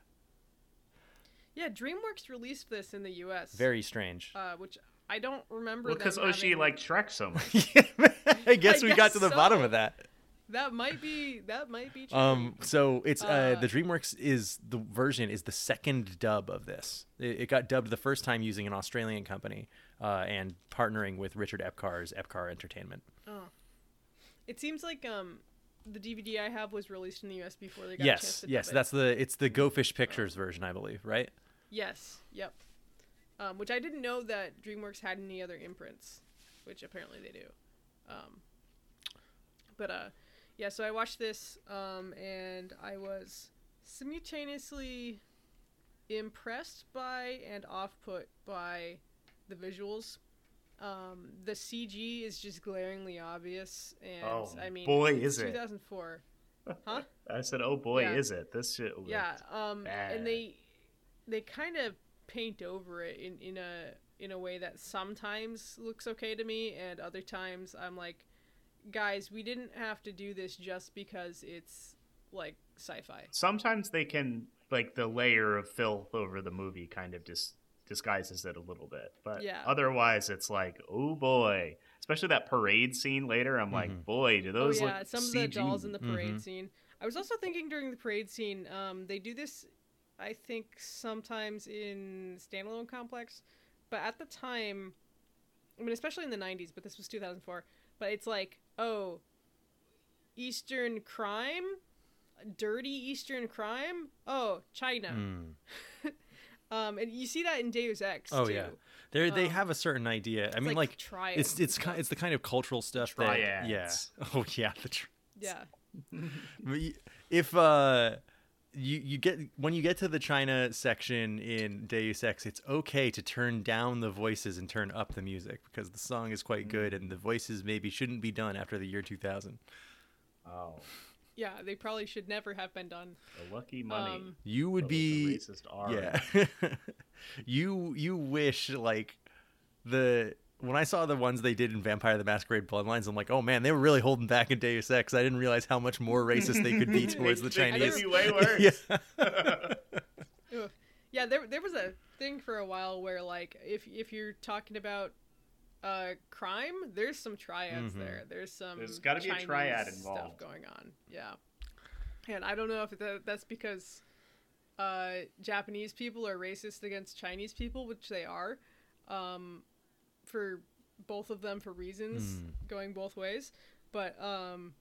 Yeah, DreamWorks released this in the U.S. very strange. uh, which I don't remember. Well, because them Oshii having- liked Shrek so much. I guess I we got to the bottom of that. that might be that might be true. Um, so it's uh, Uh, the DreamWorks is the version is the second dub of this. It, it got dubbed the first time using an Australian company uh, and partnering with Richard Epcar's Epcar Entertainment. Oh. it seems like um the DVD I have was released in the U.S. before they got a chance Yes, to yes, dub it. that's the it's the Go Fish Pictures version, I believe, right? Yes. Yep. Um, which I didn't know that DreamWorks had any other imprints, which apparently they do. Um, but uh, yeah. So I watched this, um, and I was simultaneously impressed by and off put by the visuals. Um, the CG is just glaringly obvious, and Oh, I mean, boy, is it. 2004. Huh? I said, "Oh boy, Yeah. is it this shit?" yeah um bad. and they they kind of paint over it in in a in a way that sometimes looks okay to me and other times i'm like guys we didn't have to do this just because it's like sci-fi Sometimes they can like the layer of filth over the movie kind of just disguises it a little bit, but Yeah. otherwise it's like, oh boy. Especially that parade scene later. I'm like, boy, do those oh yeah look some of the dolls in the parade Mhm. scene i was also thinking during the parade scene um they do this i think sometimes in standalone complex but at the time i mean especially in the 90s but this was 2004 but it's like oh eastern crime dirty eastern crime oh china Mm. um and you see that in deus ex Oh too. yeah, they they Um, have a certain idea. I mean, like like, triads it's it's ki- stuff. it's the kind of cultural stuff that yeah. Oh yeah, the tr- yeah if uh you you get when you get to the China section in Deus Ex, it's okay to turn down the voices and turn up the music because the song is quite good and the voices maybe shouldn't be done after the year 2000. Oh, yeah they probably should never have been done the lucky money. Um, You would What the be racist R. yeah. you you wish like the when I saw the ones they did in Vampire the Masquerade Bloodlines, I'm like, oh man, they were really holding back in Deus Ex. I didn't realize how much more racist they could be towards the They- they Chinese. be way worse. yeah. Yeah, there there was a thing for a while where like if if you're talking about uh crime, there's some triads Mhm. there. There's some There's gotta be a Chinese triad stuff involved. going on. Yeah. And I don't know if that, that's because uh Japanese people are racist against Chinese people, which they are. Um for both of them for reasons Hmm. going both ways, but um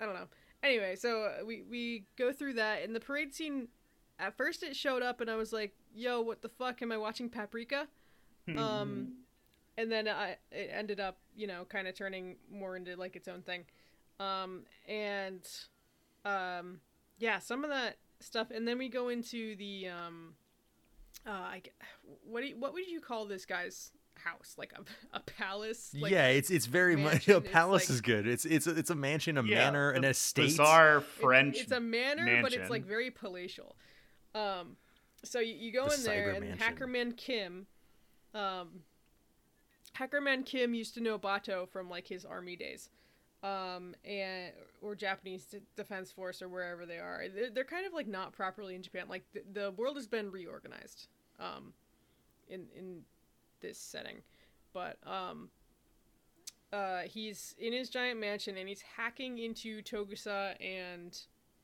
I don't know. Anyway, so uh, we we go through that and the parade scene at first it showed up and I was like, "Yo, what the fuck am I watching Paprika?" um and then I it ended up, you know, kind of turning more into like its own thing. Um and um yeah, some of that stuff and then we go into the um uh I g- what do you, what would you call this guy's house? Like a, a palace? Like, yeah, it's it's very much a it's palace like- is good. It's it's a, it's a mansion, a Yeah, manor, an estate. Bizarre It- French. It's a manor, but it's like very palatial. Um, so you, you go The in there, cyber and mansion. Hackerman Kim, um, Hackerman Kim used to know Batou from like his army days, um, and or Japanese Defense Force or wherever they are. They're, they're kind of like not properly in Japan. Like the, the world has been reorganized, um, in in this setting, but um. Uh, he's in his giant mansion and he's hacking into Togusa and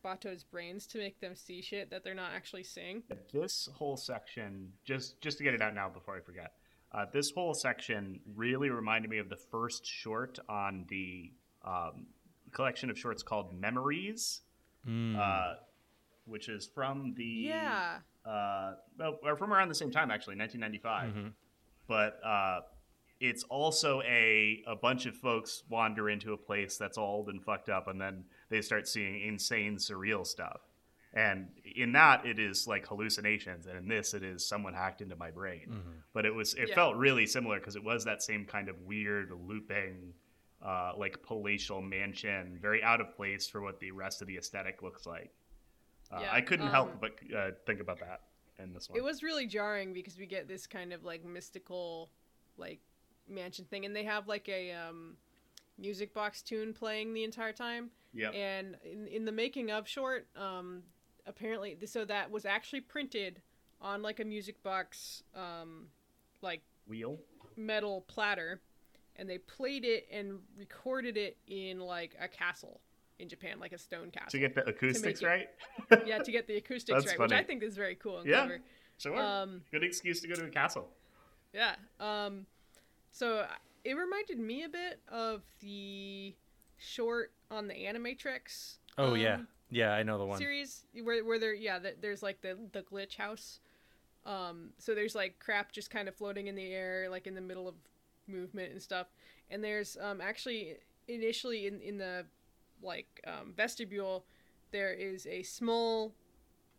Batou's brains to make them see shit that they're not actually seeing. this whole section just just to get it out now before i forget uh, this whole section really reminded me of the first short on the um, collection of shorts called memories Mm. uh, which is from the Yeah. uh, well, or from around the same time actually 1995 Mhm. But uh, it's also a a bunch of folks wander into a place that's old and fucked up and then they start seeing insane surreal stuff. And in that it is like hallucinations and in this it is someone hacked into my brain. Mhm. but it was it Yeah. felt really similar because it was that same kind of weird looping uh, like palatial mansion very out of place for what the rest of the aesthetic looks like. Uh, Yeah, i couldn't um, help but uh, think about that in this one It was really jarring because we get this kind of like mystical like mansion thing and they have like a um music box tune playing the entire time. Yeah. And in, in the making of short, um apparently so that was actually printed on like a music box um like wheel metal platter and they played it and recorded it in like a castle in Japan, like a stone castle. to get the acoustics it- right yeah, to get the acoustics That's right, which I think is very cool and Yeah. clever. sure Um, good excuse to go to a castle Yeah. Um, so uh, it reminded me a bit of the short on the Animatrix. Oh yeah, um, yeah, I know the one. Series where where there yeah th- there's like the the glitch house. Um, so there's like crap just kind of floating in the air, like in the middle of movement and stuff. And there's um actually initially in in the like um, vestibule there is a small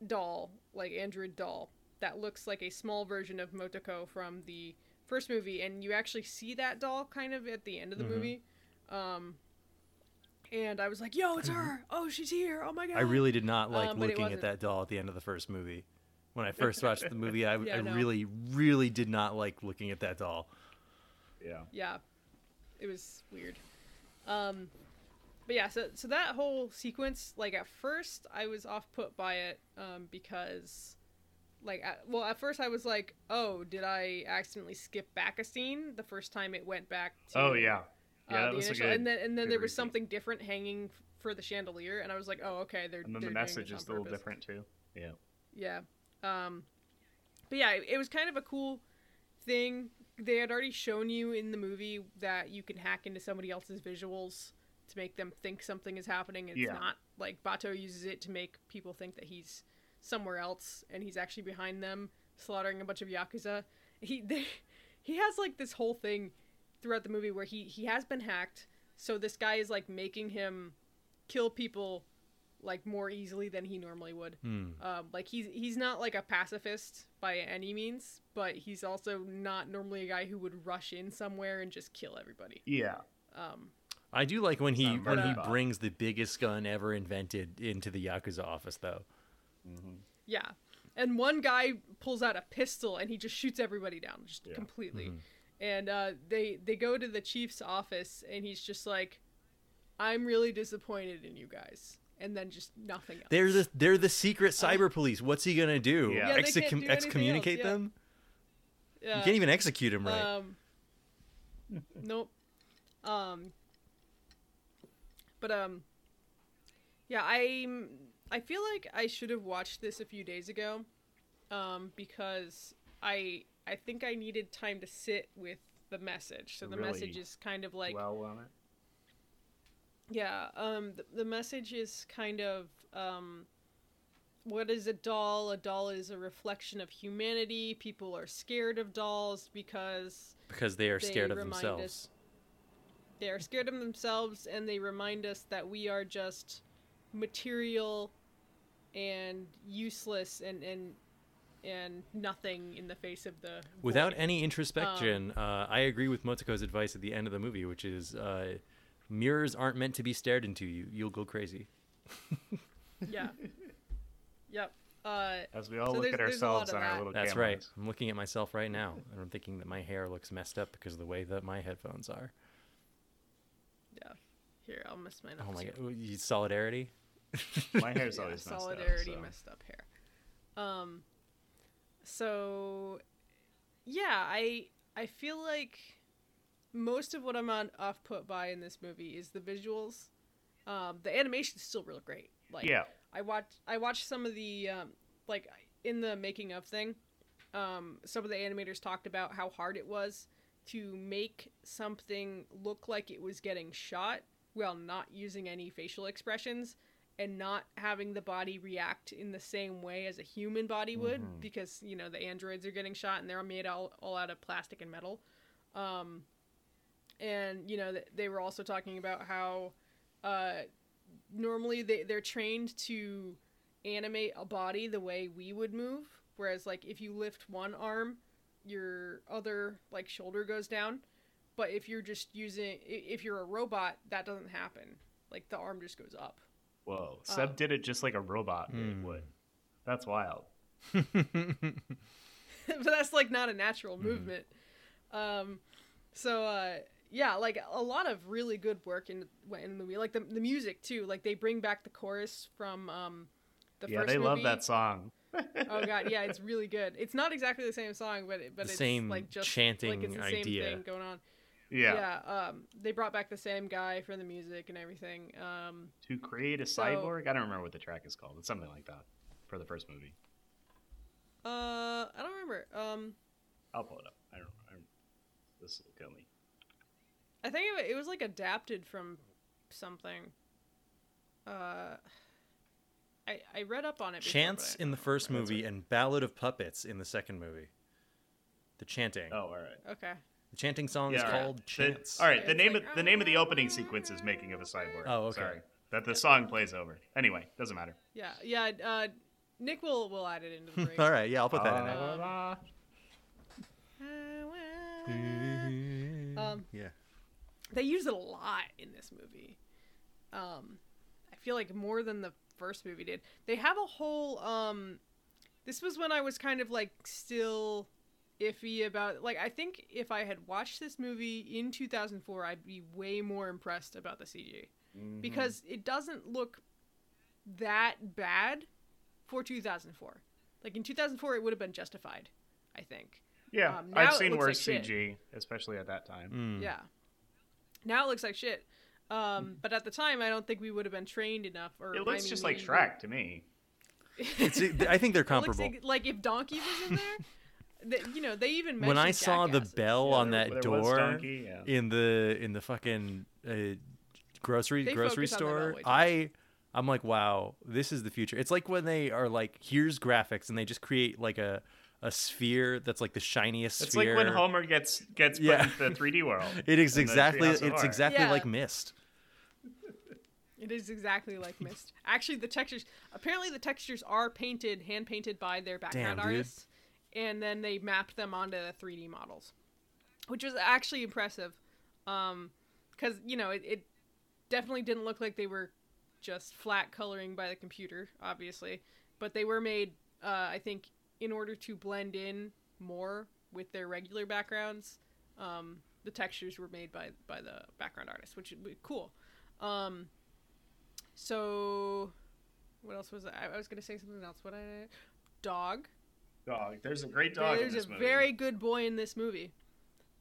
doll, like android doll, that looks like a small version of Motoko from the first movie, and you actually see that doll kind of at the end of the Mhm. movie. Um, and I was like, "Yo, it's her! Oh, she's here! Oh my god!" I really did not like Um, looking at that doll at the end of the first movie. When I first watched the movie, I, Yeah, I no. really, really did not like looking at that doll. Yeah. yeah it was weird um but yeah so so that whole sequence like at first i was off put by it um because like at, well at first i was like oh did i accidentally skip back a scene the first time it went back to Oh yeah. uh, Yeah, that the was a initial, good. and then and then there was repeat. something different hanging f- for the chandelier and i was like oh okay they're and then they're the message is a little different too. Yeah. Yeah. Um but yeah, it, it was kind of a cool thing. They had already shown you in the movie that you can hack into somebody else's visuals to make them think something is happening. It's Yeah. not like Batou uses it to make people think that he's somewhere else and he's actually behind them slaughtering a bunch of yakuza. He they, he has like this whole thing throughout the movie where he he has been hacked. So this guy is like making him kill people like more easily than he normally would. Hmm. Um, like he's he's not like a pacifist by any means, but he's also not normally a guy who would rush in somewhere and just kill everybody. Yeah. Um, I do like when he when he brings the biggest gun ever invented into the yakuza office, though. yeah, and one guy pulls out a pistol and he just shoots everybody down just Yeah. completely. And uh, they they go to the chief's office and he's just like, "I'm really disappointed in you guys," and then just nothing else. They're the they're the secret cyber police. What's he gonna do? Yeah. Yeah, they do excommunicate else, yeah. them? yeah. You can't even execute him right. Um, nope. Um, but um, yeah, I I feel like I should have watched this a few days ago, um, because I I think I needed time to sit with the message. So the Really message is kind of like well on it. yeah, um, the, the message is kind of um, what is a doll? A doll is a reflection of humanity. People are scared of dolls because because they are they scared of themselves. us- they are scared of themselves, and they remind us that we are just material and useless and and and nothing in the face of the Without void. any introspection, uh, I agree with Motoko's advice at the end of the movie, which is uh, mirrors aren't meant to be stared into. You you'll go crazy. yeah, yep. Uh, As we all So look at there's a lot ourselves of on our little That's cameras. right. I'm looking at myself right now, and I'm thinking that my hair looks messed up because of the way that my headphones are. Yeah. Here, I'll miss my notes. Oh my here. god, you- solidarity. My hair's Yeah, always messed solidarity up. so- messed up hair. Um, so yeah, I I feel like most of what I'm on off put by in this movie is the visuals. Um, the animation is still real great. Like Yeah. I watched I watched some of the um, like in the making of thing. Um, some of the animators talked about how hard it was to make something look like it was getting shot while not using any facial expressions and not having the body react in the same way as a human body would Mhm. because you know the androids are getting shot and they're made all, all out of plastic and metal um, and you know they were also talking about how uh, normally they, they're trained to animate a body the way we would move whereas like if you lift one arm your other like shoulder goes down but if you're just using if you're a robot that doesn't happen like the arm just goes up Whoa. Seb Um, did it just like a robot Hmm. would. That's wild. but that's like not a natural movement. Um, so uh, yeah, like a lot of really good work in in the movie. Like the the music too. Like they bring back the chorus from um, the yeah, first they love that song. Oh god, yeah, it's really good. It's not exactly the same song, but it, but The it's same like just chanting like it's the same idea. thing going on. Yeah. Yeah. Um, they brought back the same guy for the music and everything. Um, To create a So- cyborg? I don't remember what the track is called. It's something like that for the first movie. uh, I don't remember. Um, I'll pull it up. I don't I don't- This will kill me. I think it, it was like adapted from something. Uh, I I read up on it. before, Chants but in the first remember. movie and Ballad of Puppets in the second movie. The chanting. Oh, all right. Okay. The chanting song is all right. called The- Chants. all right, the It's name like, of the name of the opening sequence is "Making of a Cyborg." Oh, okay. Sorry, that the song plays over. Anyway, doesn't matter. Yeah, yeah. Uh, Nick will will add it into the break. All right, yeah, I'll put that in Uh, there. Um, yeah. they use it a lot in this movie. Um, I feel like more than the first movie did. They have a whole. Um, this was when I was kind of like still iffy about like I think if I had watched this movie in 2004, I'd be way more impressed about the CG because it doesn't look that bad for 2004. Like in 2004, it would have been justified. I think. Yeah, Um, I've it seen looks like worse shit. CG, especially at that time. Mm. Yeah. Now it looks like shit. Um, but at the time, I don't think we would have been trained enough. Or It I looks mean, just like we- Shrek to me. It's, I think they're It looks comparable. like, like if Donkey was in there. th- you know, they even when I mentioned saw the bell Yeah, on there- that there was door Donkey, yeah. in the in the fucking uh, grocery They grocery focus on the bell store, I I'm like, wow, this is the future. It's like when they are like, here's graphics, and they just create like a a sphere that's like the shiniest It's sphere. like when Homer gets gets put Yeah. into the 3D world. It is exactly it's exactly Yeah. like Myst. It is exactly like Myst. Actually, the textures. Apparently, the textures are painted, hand painted by their background Damn, dude. artists, and then they mapped them onto the 3D models, which was actually impressive. Um, because you know it, it definitely didn't look like they were just flat coloring by the computer, obviously, but they were made. Uh, I think in order to blend in more with their regular backgrounds, um, the textures were made by by the background artist, which is cool. Um, so, what else was I? I was gonna say something else. What I dog. Dog. There's a great dog There's in this a movie. very good boy in this movie.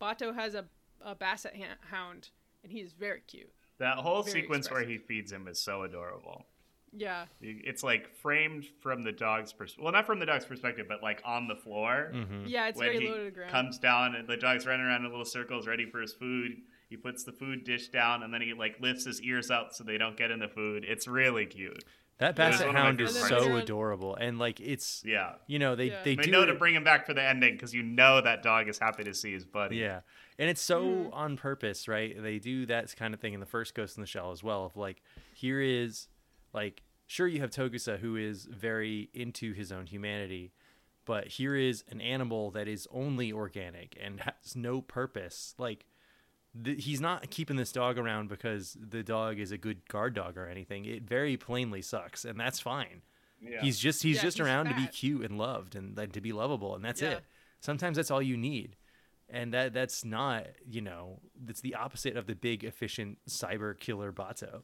Batou has a a basset hound, and he is very cute. That whole very sequence where he feeds him is so adorable. Yeah, It's like framed from the dog's perspective. Well, not from the dog's perspective, but like on the floor. Mm-hmm. yeah, it's when very he low to the ground. comes down and the dog's running around in little circles ready for his food. He puts the food dish down and then he like lifts his ears up so they don't get in the food. It's really cute. That It basset one of my hound is so parts. adorable, and like it's Yeah. you know they Yeah. they They do know it- to bring him back for the ending because you know that dog is happy to see his buddy. Yeah. And it's so Mm-hmm. on purpose, right? They do that kind of thing in the first Ghost in the Shell as well. Of like, here is like, sure you have Togusa who is very into his own humanity, but here is an animal that is only organic and has no purpose. Like, th- he's not keeping this dog around because the dog is a good guard dog or anything. It very plainly sucks, and that's fine. Yeah. He's just he's Yeah, just he's around to be cute and loved and like, to be lovable, and that's Yeah. it. Sometimes that's all you need, and that that's not you know that's the opposite of the big efficient cyber killer Batou.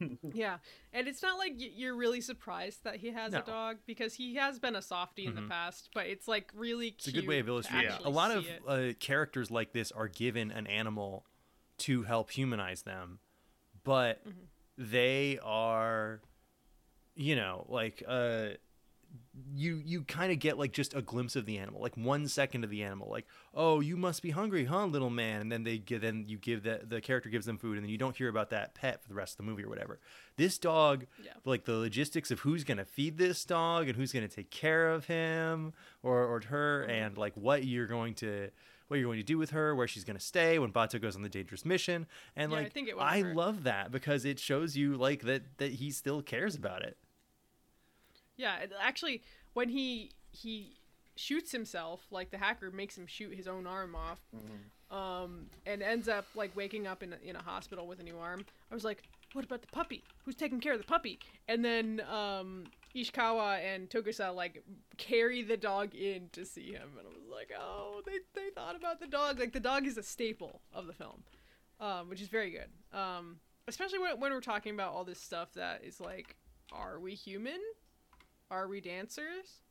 Yeah, and it's not like you're really surprised that he has No. Mm-hmm. a dog because he has been a softie in the past, but it's like really It's a good way of illustrating. it. A lot of uh, characters like this are given an animal to help humanize them, but Mm-hmm. they are, you know, like uh, you you kind of get like just a glimpse of the animal, like one second of the animal, like oh you must be hungry, huh, little man, and then they give then you give that the character gives them food, and then you don't hear about that pet for the rest of the movie or whatever. This dog, Yeah. like the logistics of who's gonna feed this dog and who's gonna take care of him or or her, Mm-hmm. and like what you're going to what you're going to do with her, where she's going to stay when Batou goes on the dangerous mission, and Yeah, I like think it was I love that because it shows you like that that he still cares about it. Yeah, actually, when he he shoots himself, like the hacker makes him shoot his own arm off, um, and ends up like waking up in a, in a hospital with a new arm. I was like, what about the puppy? Who's taking care of the puppy? And then um, Ishikawa and Togusa like carry the dog in to see him, and I was like, oh, they they thought about the dog. Like the dog is a staple of the film, um, which is very good. Um, especially when when we're talking about all this stuff that is like, are we human? Are we dancers?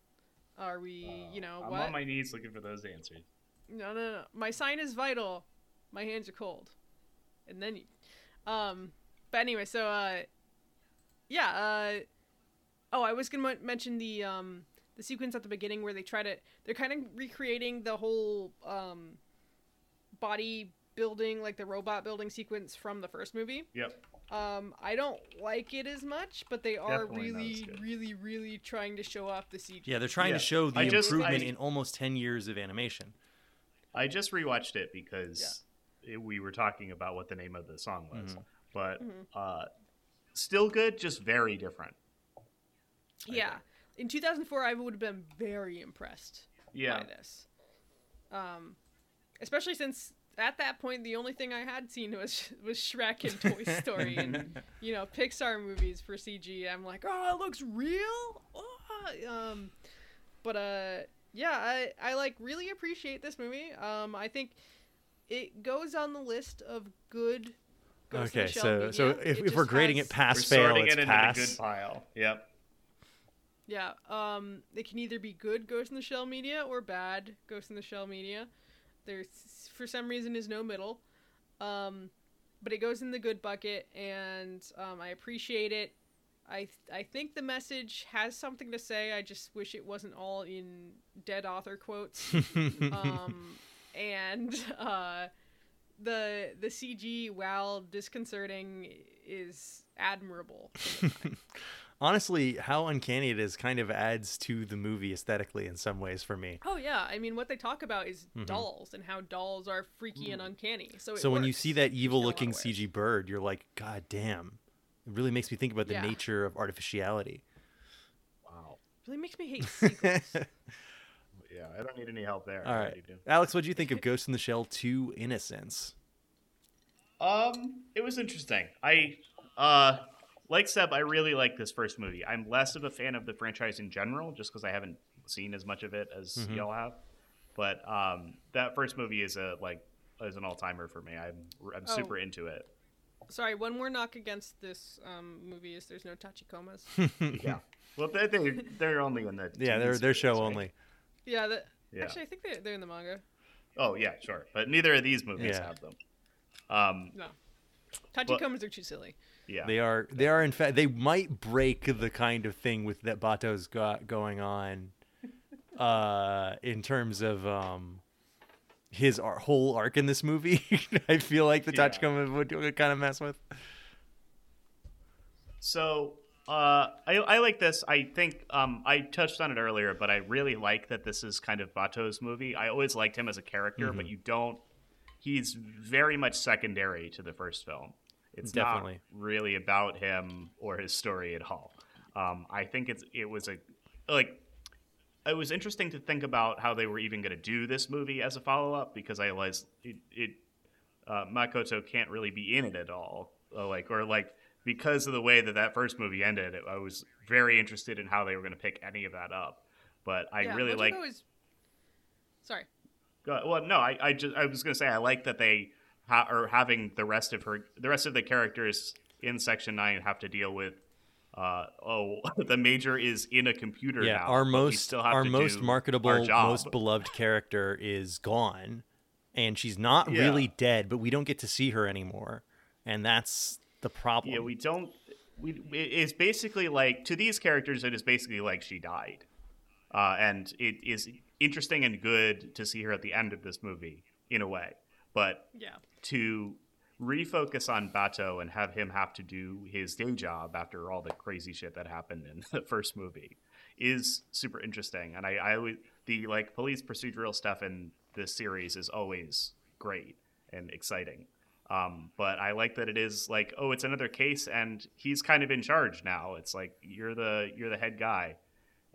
Are we, you know, I'm what? on my knees looking for those answers. No, no, no. My sign is vital. My hands are cold. And then. Um, but anyway, so, uh, yeah, uh, oh, I was gonna m- mention the, um, the sequence at the beginning where they try to, they're kind of recreating the whole, um, body building, like the robot building sequence from the first movie. Yep. Um, I don't like it as much, but they are Definitely really, really, really trying to show off the CG. Yeah, they're trying Yeah. to show the I just- improvement I- in almost ten years of animation. I just rewatched it because it, we were talking about what the name of the song was, Mm-hmm. but Mm-hmm. uh, still good, just very different. yeah. In 2004, I would have been very impressed Yeah. by this. Um, especially since at that point the only thing I had seen was was Shrek and Toy Story and you know Pixar movies for CG. I'm like, oh, it looks real. Oh. Um, but uh, yeah, I I like really appreciate this movie. Um, I think it goes on the list of good. Ghost in Okay, the Shell so so if, if we're grading has- it pass We're fail, sorting it's it pass. good pile. Yep. Yeah, um, it can either be good Ghost in the Shell media or bad Ghost in the Shell media. There's, for some reason, is no middle. Um, but it goes in the good bucket, and um, I appreciate it. I I think the message has something to say. I just wish it wasn't all in dead author quotes. um, and uh, the the CG, while disconcerting, is admirable. for the time. Honestly, how uncanny it is kind of adds to the movie aesthetically in some ways for me. Oh yeah, I mean what they talk about is dolls and how dolls are freaky and uncanny. So it Mm-hmm. so when you see that in a lot of evil looking. CG bird, you're like, God damn. It really makes me think about the Yeah. nature of artificiality. Wow. really makes me hate sequels. Yeah, I don't need any help there. All I right. already do. Alex, what do you think of Ghost in the Shell 2 Innocence? Um, it was interesting. I, uh, like Seb, I really like this first movie. I'm less of a fan of the franchise in general, just because I haven't seen as much of it as Mm-hmm. y'all have. But um, that first movie is a like is an all timer for me. I'm I'm Oh. super into it. Sorry, one more knock against this um, movie is there's no Tachikomas. Yeah. Well, they, they they're only in the Yeah, TV they're, they're show right? only. yeah, the, Yeah. actually I think they're, they're in the manga. Oh yeah, sure. But neither of these movies Yeah. have them. Um, No, Tachikomas are too silly. Yeah. They are they are in fact they might break the kind of thing with that Batou's got going on uh in terms of um his ar- whole arc in this movie. I feel like the Yeah. Tachikoma would, would kind of mess with. So uh, I, I like this. I think um, I touched on it earlier, but I really like that this is kind of Batou's movie. I always liked him as a character, but you don't. He's very much secondary to the first film. It's Definitely. not really about him or his story at all. Um, I think it's it was a like it was interesting to think about how they were even going to do this movie as a follow up because I realized it, it uh, Makoto can't really be in it at all, uh, like or like because of the way that that first movie ended. I was very interested in how they were going to pick any of that up, but I yeah, really like. Mojiko is... Sorry. Go- Well, no, I, I just I was going to say I like that they ha- are having the rest of her the rest of the characters in Section Nine have to deal with. Uh, oh, the major is in a computer Yeah, now. our most still have our to most marketable, our most beloved character is gone, and she's not Yeah. really dead, but we don't get to see her anymore, and that's the problem. Yeah, we don't. We it's basically like to these characters, it is basically like she died, uh, and it is interesting and good to see her at the end of this movie in a way, but Yeah. To refocus on Batou and have him have to do his day job after all the crazy shit that happened in the first movie is super interesting. And I, I always the like police procedural stuff in this series is always great and exciting. Um, but I like that it is like, oh, it's another case, and he's kind of in charge now. It's like you're the you're the head guy,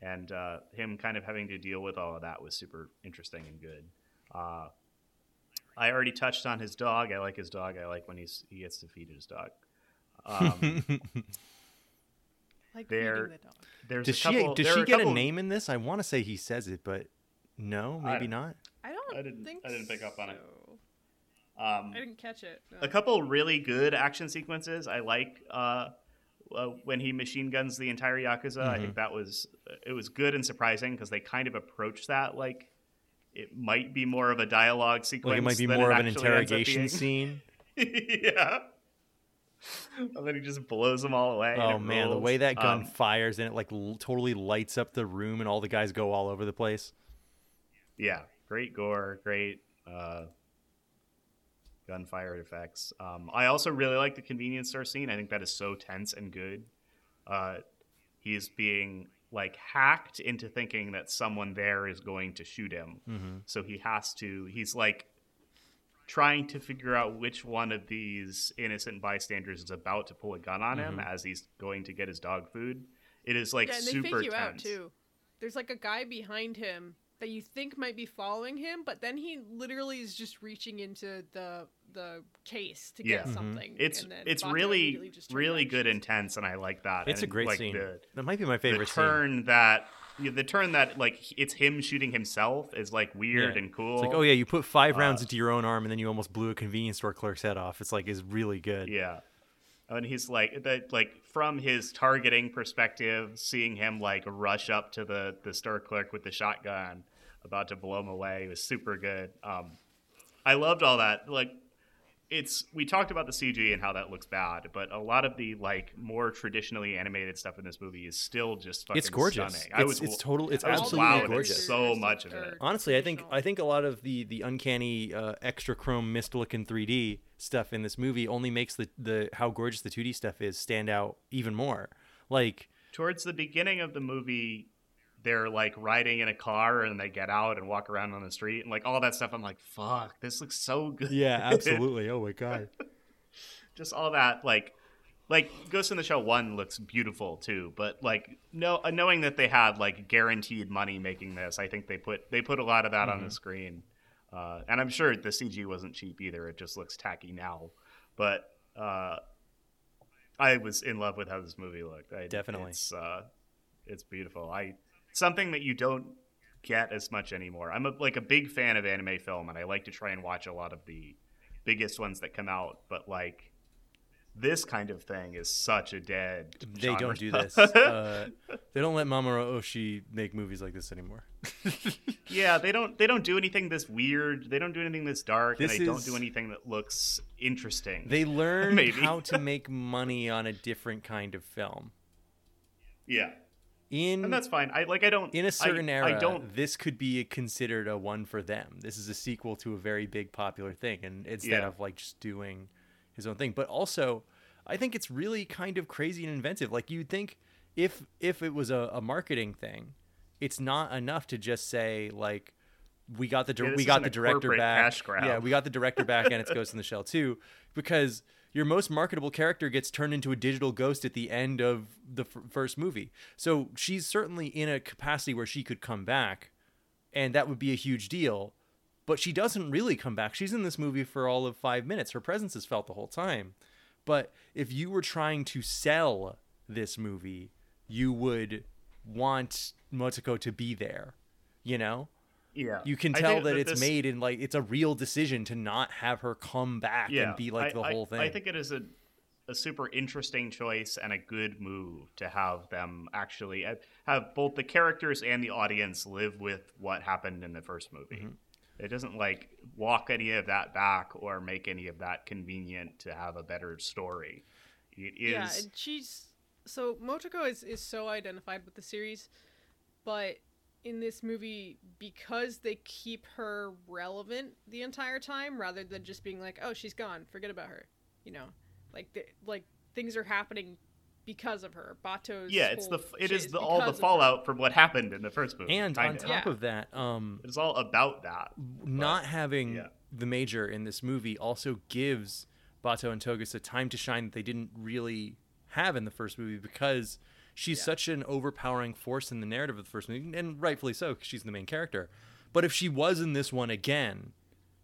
and uh, him kind of having to deal with all of that was super interesting and good. Uh, I already touched on his dog. I like his dog. I like when he's he gets to feed his dog. Um, Like There- the dog. there's does a she does she are get a name in this? I want to say he says it, but no, I- maybe not. I don't I didn't- think I didn't pick up on it. Um, I didn't catch it. no. a couple really good action sequences. I like uh, uh, when he machine guns the entire yakuza. I Mm-hmm. think that was it was good and surprising because they kind of approached that like it might be more of a dialogue sequence. Like it might be more of an actually ends up interrogation scene. yeah. And then he just blows them all away. Oh man, the way that gun Um, fires and it like l- totally lights up the room and all the guys go all over the place. yeah, great gore, great uh, gunfire effects. Um, I also really like the convenience store scene. I think that is so tense and good. Uh, he's being like hacked into thinking that someone there is going to shoot him, Mm-hmm. so he has to. He's like trying to figure out which one of these innocent bystanders is about to pull a gun on him Mm-hmm. as he's going to get his dog food. It is like yeah, and they super fake you out tense. too. There's like a guy behind him that you think might be following him, but then he literally is just reaching into the the case to Yeah. get Mhm. something. It's and then it's Batou really just really good and and and I like that. It's a great like, scene. The, that might be my the favorite scene. turn that yeah, the turn that like it's him shooting himself is like weird Yeah. and cool. It's like, oh yeah, you put five Uh, rounds into your own arm and then you almost blew a convenience store clerk's head off. It's like is really good. Yeah. And he's like that like from his targeting perspective, seeing him like rush up to the the store clerk with the shotgun about to blow him away was super good. Um I loved all that. Like it's we talked about the CG and how that looks bad, but a lot of the like more traditionally animated stuff in this movie is still just fucking It's gorgeous. stunning. It's- I was it's total- it's I absolutely gorgeous. So much of it. Honestly, I think I think a lot of the the uncanny uh, extra chrome mist looking 3D stuff in this movie only makes the the how gorgeous the 2D stuff is stand out even more. Like towards the beginning of the movie they're like riding in a car and they get out and walk around on the street and like all that stuff i'm like fuck this looks so good yeah, absolutely. oh my god. just all that like like ghost in the shell 1 looks beautiful too but like no uh, knowing that they had like guaranteed money making this i think they put they put a lot of that on the Mhm. screen uh, and i'm sure the cg wasn't cheap either it just looks tacky now but uh, i was in love with how this movie looked I, Definitely. it's, uh, it's beautiful i something that you don't get as much anymore i'm a, like a big fan of anime film and i like to try and watch a lot of the biggest ones that come out but like this kind of thing is such a dead They genre. don't do this. Uh, they don't let Mamoru Oshii make movies like this anymore. yeah they don't they don't do anything this weird they don't do anything this dark This and they don't do anything that looks interesting They learn how to make money on a different kind of film. yeah In and that's fine i like i don't in a certain I, era, i don't this could be considered a one for them. This is a sequel to a very big popular thing, and instead Yeah. of like just doing his own thing, but also, I think it's really kind of crazy and inventive. Like you'd think if if it was a, a marketing thing, it's not enough to just say like we got the dir- Yeah, we got the director back. Yeah, we got the director back, and it's Ghost in the Shell too, because your most marketable character gets turned into a digital ghost at the end of the f- first movie. So she's certainly in a capacity where she could come back, and that would be a huge deal. But she doesn't really come back. She's in this movie for all of five minutes. Her presence is felt the whole time. But if you were trying to sell this movie, you would want Motoko to be there. You know? Yeah You can tell think that it's this- made in like it's a real decision to not have her come back and be like I- the I- whole thing. I think it is a a super interesting choice and a good move to have them actually uh, have both the characters and the audience live with what happened in the first movie. Mm-hmm. It doesn't like walk any of that back or make any of that convenient to have a better story. It is Yeah, and she's so Motoko is is so identified with the series, but in this movie because they keep her relevant the entire time rather than just being like, "Oh, she's gone, forget about her." You know, like the, like things are happening because of her. Batou's yeah, it's the whole it shit is the, all the because her. fallout from what happened in the first movie. and on kinda. top of that, um, it's all about that. not having yeah. the major in this movie also gives Batou and Togusa time to shine that they didn't really have in the first movie because she's such an overpowering force in the narrative of the first movie, and rightfully so because she's the main character. But if she was in this one again,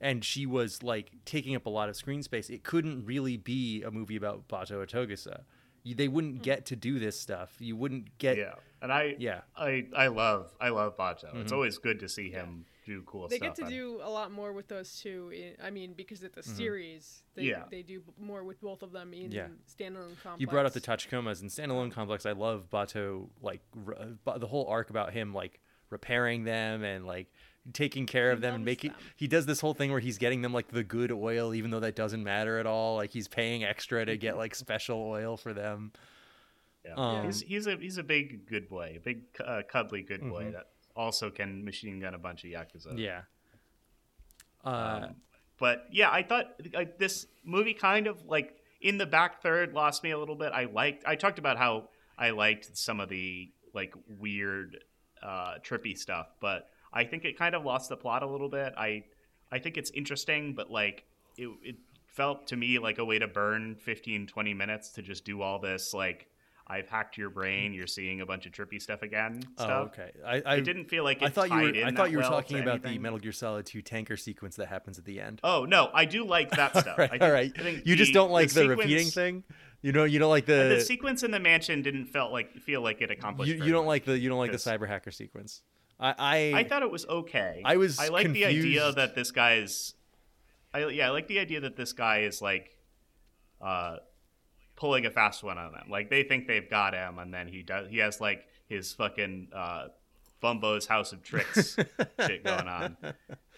and she was like taking up a lot of screen space, it couldn't really be a movie about Batou. You, they wouldn't get to do this stuff. You wouldn't get yeah, and I yeah. I I love I love Batou. It's Mhm. always good to see him do cool They stuff. get to do a lot more with those two. In, I mean, because it's a Mhm. series, they, Yeah. they do more with both of them in Yeah. standalone complex. You brought up the Tachikomas and standalone complex. I love Batou like r- uh, the whole arc about him like repairing them and like taking care of them and making. them. He does this whole thing where he's getting them like the good oil, even though that doesn't matter at all. Like he's paying extra to get like special oil for them. Yeah. Um, he's he's a he's a big good boy, a big uh, cuddly good boy Mhm. that also can machine gun a bunch of yakuza. Yeah. Uh, Um, but yeah, I thought uh, this movie kind of like in the back third lost me a little bit. I liked I talked about how I liked some of the like weird uh, trippy stuff, but I think it kind of lost the plot a little bit. I I think it's interesting, but like it, it felt to me like a way to burn 15 20 minutes to just do all this like I've hacked your brain. You're seeing a bunch of trippy stuff again. Oh, Stuff. okay. I, I it didn't feel like it I thought you were. in I thought you were well talking about the. Metal Gear Solid 2 tanker sequence that happens at the end. Oh no, I do like that stuff. all I think, all right. I think You just don't like the, sequence- repeating thing. You know, you don't like the. The sequence in the mansion didn't felt like feel like it accomplished. you, you don't much. like the. You don't like the cyber hacker sequence. I. I, I thought it was okay. I was I like the idea that this guy is. I yeah, I like the idea that this guy is like, uh, pulling a fast one on them. Like they think they've got him, and then he does. He has like his fucking uh, Bumbo's House of Tricks shit going on,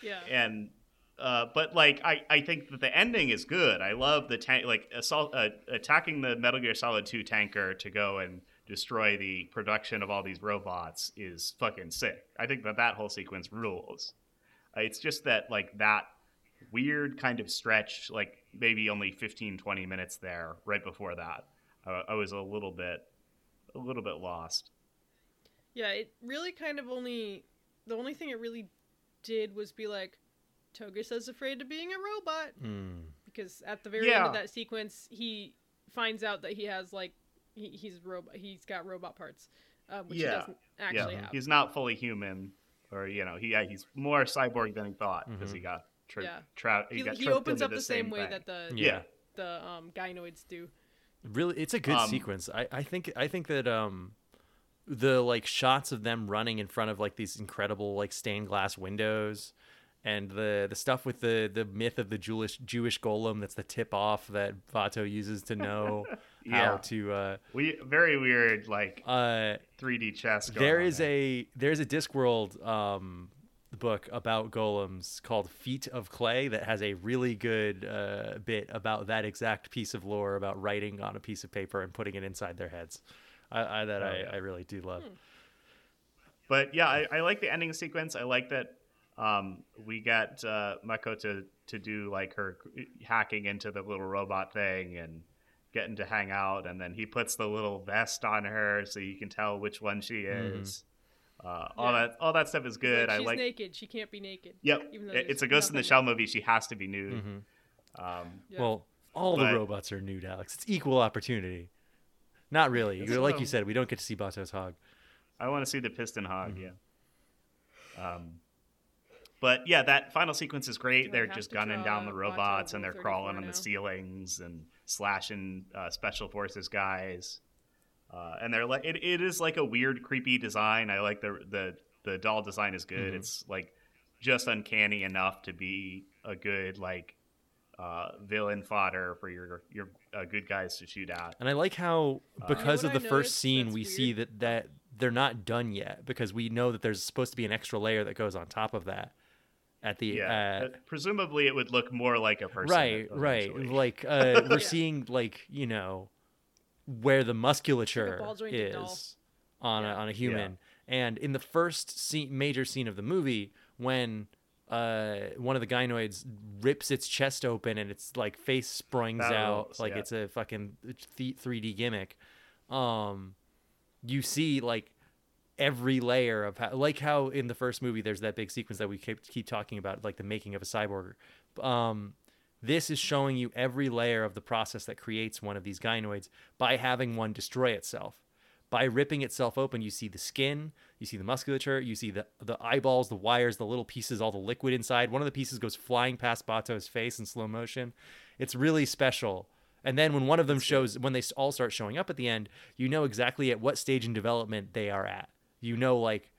Yeah. and. Uh, but like I, I think that the ending is good. I love the tank like assault uh, attacking the Metal Gear Solid 2 tanker to go and destroy the production of all these robots is fucking sick. I think that that whole sequence rules. Uh, it's just that like that weird kind of stretch like maybe only 15 20 minutes there right before that. Uh, I was a little bit a little bit lost. Yeah, it really kind of only the only thing it really did was be like Togusa's afraid of being a robot Hmm. because at the very end of that sequence he finds out that he has like he, he's robot he's got robot parts um, which he doesn't actually yeah, have. he's not fully human or you know, he yeah, he's more cyborg than he thought because he got tri- Yeah. tra- he, He, got he opens up the, same, way thing. that the Yeah. the um, gynoids do. Really, it's a good Um, sequence. I, I think I think that um, the like shots of them running in front of like these incredible like stained glass windows, and the the stuff with the the myth of the Jewish Jewish golem that's the tip off that Batou uses to know Yeah. how to. Uh, We very weird like uh, 3D chess. Going there on is a there's a Discworld um book about golems called Feet of Clay that has a really good uh, bit about that exact piece of lore about writing on a piece of paper and putting it inside their heads. I, I that Oh, I, yeah. I really do love. But yeah, I, I like the ending sequence. I like that um, we got uh, Mako to to do like her hacking into the little robot thing and getting to hang out, and then he puts the little vest on her so you can tell which one she Mm-hmm. Is. Uh, all Yeah. that all that stuff is good. like, I like. naked. She can't be naked. Yep, even it's a Ghost in the nothing- Shell movie. She has to be nude. Mhm. Um, Yeah. Well, all But- the robots are nude, Alex. It's equal opportunity. Not really. It's like you said, we don't get to see Batou's hog. I want to see the piston hog. Mm-hmm. Yeah. Um, but yeah, that final sequence is great. Do They're just gunning down the robots and they're crawling 34 on the ceilings and slashing uh, special forces guys. Uh, and they're like, it, it is like a weird, creepy design. I like the the the doll design is good. Mhm. It's like just uncanny enough to be a good like uh, villain fodder for your your uh, good guys to shoot at. And I like how because what of the first scene that's we see that that they're not done yet because we know that there's supposed to be an extra layer that goes on top of that at the Yeah, uh, presumably it would look more like a person. right right like uh, we're Yeah. seeing like you know where the musculature ball-jointed is on a, on a human and in the first scene, major scene of the movie when uh, one of the gynoids rips its chest open and its like face springs That out rules, like yeah. it's a fucking th- 3D gimmick. Um, you see like every layer of how, like how in the first movie there's that big sequence that we keep keep talking about, like the making of a cyborg. Um, this is showing you every layer of the process that creates one of these gynoids by having one destroy itself. By ripping itself open, you see the skin, you see the musculature, you see the the eyeballs, the wires, the little pieces, all the liquid inside. One of the pieces goes flying past Batou's face in slow motion. It's really special. And then when one of them shows, when they all start showing up at the end, you know exactly at what stage in development they are at. You know, like,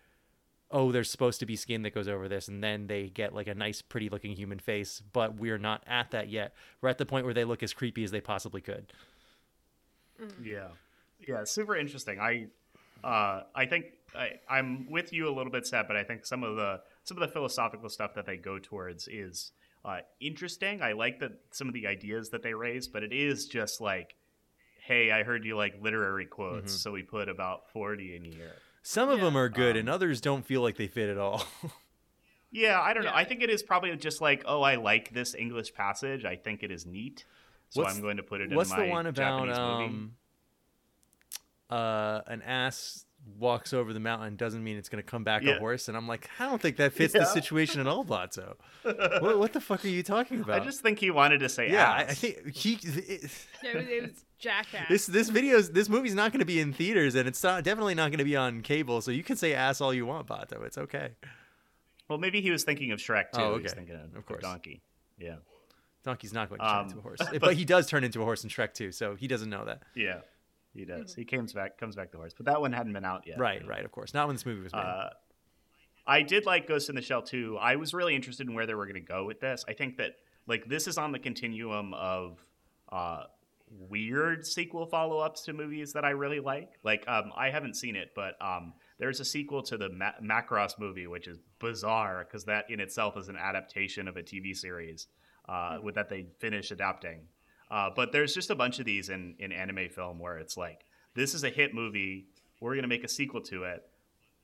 oh, there's supposed to be skin that goes over this, and then they get like a nice, pretty looking human face, but we're not at that yet. We're at the point where they look as creepy as they possibly could. Yeah, yeah, super interesting. I, uh, I think I, I'm with you a little bit, Seth, but I think some of the some of the philosophical stuff that they go towards is uh, interesting. I like that some of the ideas that they raise, but it is just like, hey, I heard you like literary quotes, Mhm. so we put about forty in here. Some of them are good, Um, and others don't feel like they fit at all. Yeah, I don't know. I think it is probably just like, oh, I like this English passage. I think it is neat, so What's- I'm going to put it What's in my the one about Japanese movie. um, uh, an ass walks over the mountain doesn't mean it's going to come back a horse. And I'm like, I don't think that fits the situation at all, Blotzo. what, what the fuck are you talking about? I just think he wanted to say yeah, I, ass. I think he. It, Yeah, it was, it was jackass. this this video's this movie's not going to be in theaters, and it's not, definitely not going to be on cable. So you can say ass all you want, Batou. It's okay. Well, maybe he was thinking of Shrek too. Oh, He's okay. thinking of, Of course. Donkey. Yeah. Donkey's not going to turn Um, into a horse, but- but, he does turn into a horse in Shrek too. So he doesn't know that. Yeah. He does. He comes back comes back to horse, but that one hadn't been out yet. Right, right. Of course, not when this movie was made. Uh, I did like Ghost in the Shell too. I was really interested in where they were going to go with this. I think that like this is on the continuum of uh, weird sequel follow ups to movies that I really like. Like um, I haven't seen it, but um, there's a sequel to the Ma- Macross movie, which is bizarre because that in itself is an adaptation of a TV series uh, with that they finish adapting. Uh, but there's just a bunch of these in, in anime film where it's like, this is a hit movie. We're going to make a sequel to it.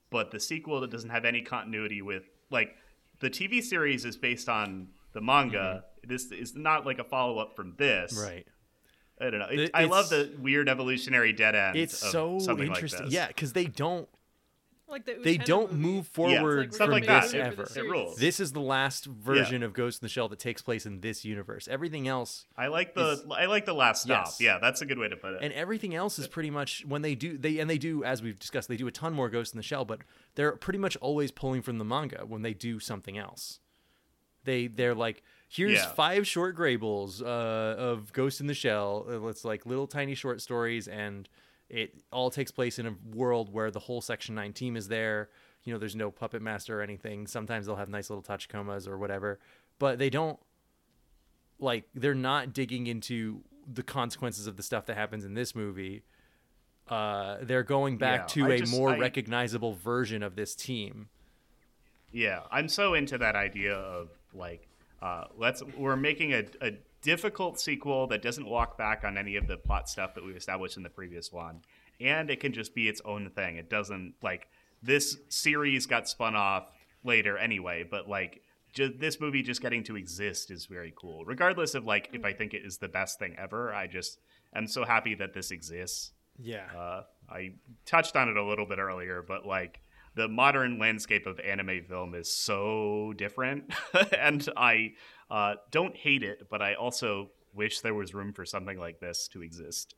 But the sequel that doesn't have any continuity with, like, the TV series is based on the manga. This is not like a follow up from this. Mm-hmm. right. I don't know. It, It- I love the weird evolutionary dead end. It's of so something interesting. Like yeah, because they don't like the they don't movie. move forward It's stuff from like this that. Ever. It rules. This is the last version of Ghost in the Shell that takes place in this universe. Everything else I like the is- I like the last stop. Yes. Yeah, that's a good way to put it. and everything else is pretty much when they do they and they do as we've discussed they do a ton more Ghost in the Shell, but they're pretty much always pulling from the manga when they do something else. They they're like here's Yeah. five short Graybles uh, of Ghost in the Shell. Uh, It's like little tiny short stories, and it all takes place in a world where the whole Section Nine team is there. You know, there's no puppet master or anything. Sometimes they'll have nice little Tachikomas or whatever, but they don't like they're not digging into the consequences of the stuff that happens in this movie. Uh, they're going back Yeah, to I a just- more I- recognizable version of this team. Yeah, I'm so into that idea of like, uh, let's we're making a, a difficult sequel that doesn't walk back on any of the plot stuff that we've established in the previous one, and it can just be its own thing. It doesn't like this series got spun off later anyway, but like. Ju- this movie just getting to exist is very cool. Regardless of like if I think it is the best thing ever, I just am so happy that this exists. Yeah. Uh, I touched on it a little bit earlier, but like the modern landscape of anime film is so different, and I uh, don't hate it, but I also wish there was room for something like this to exist.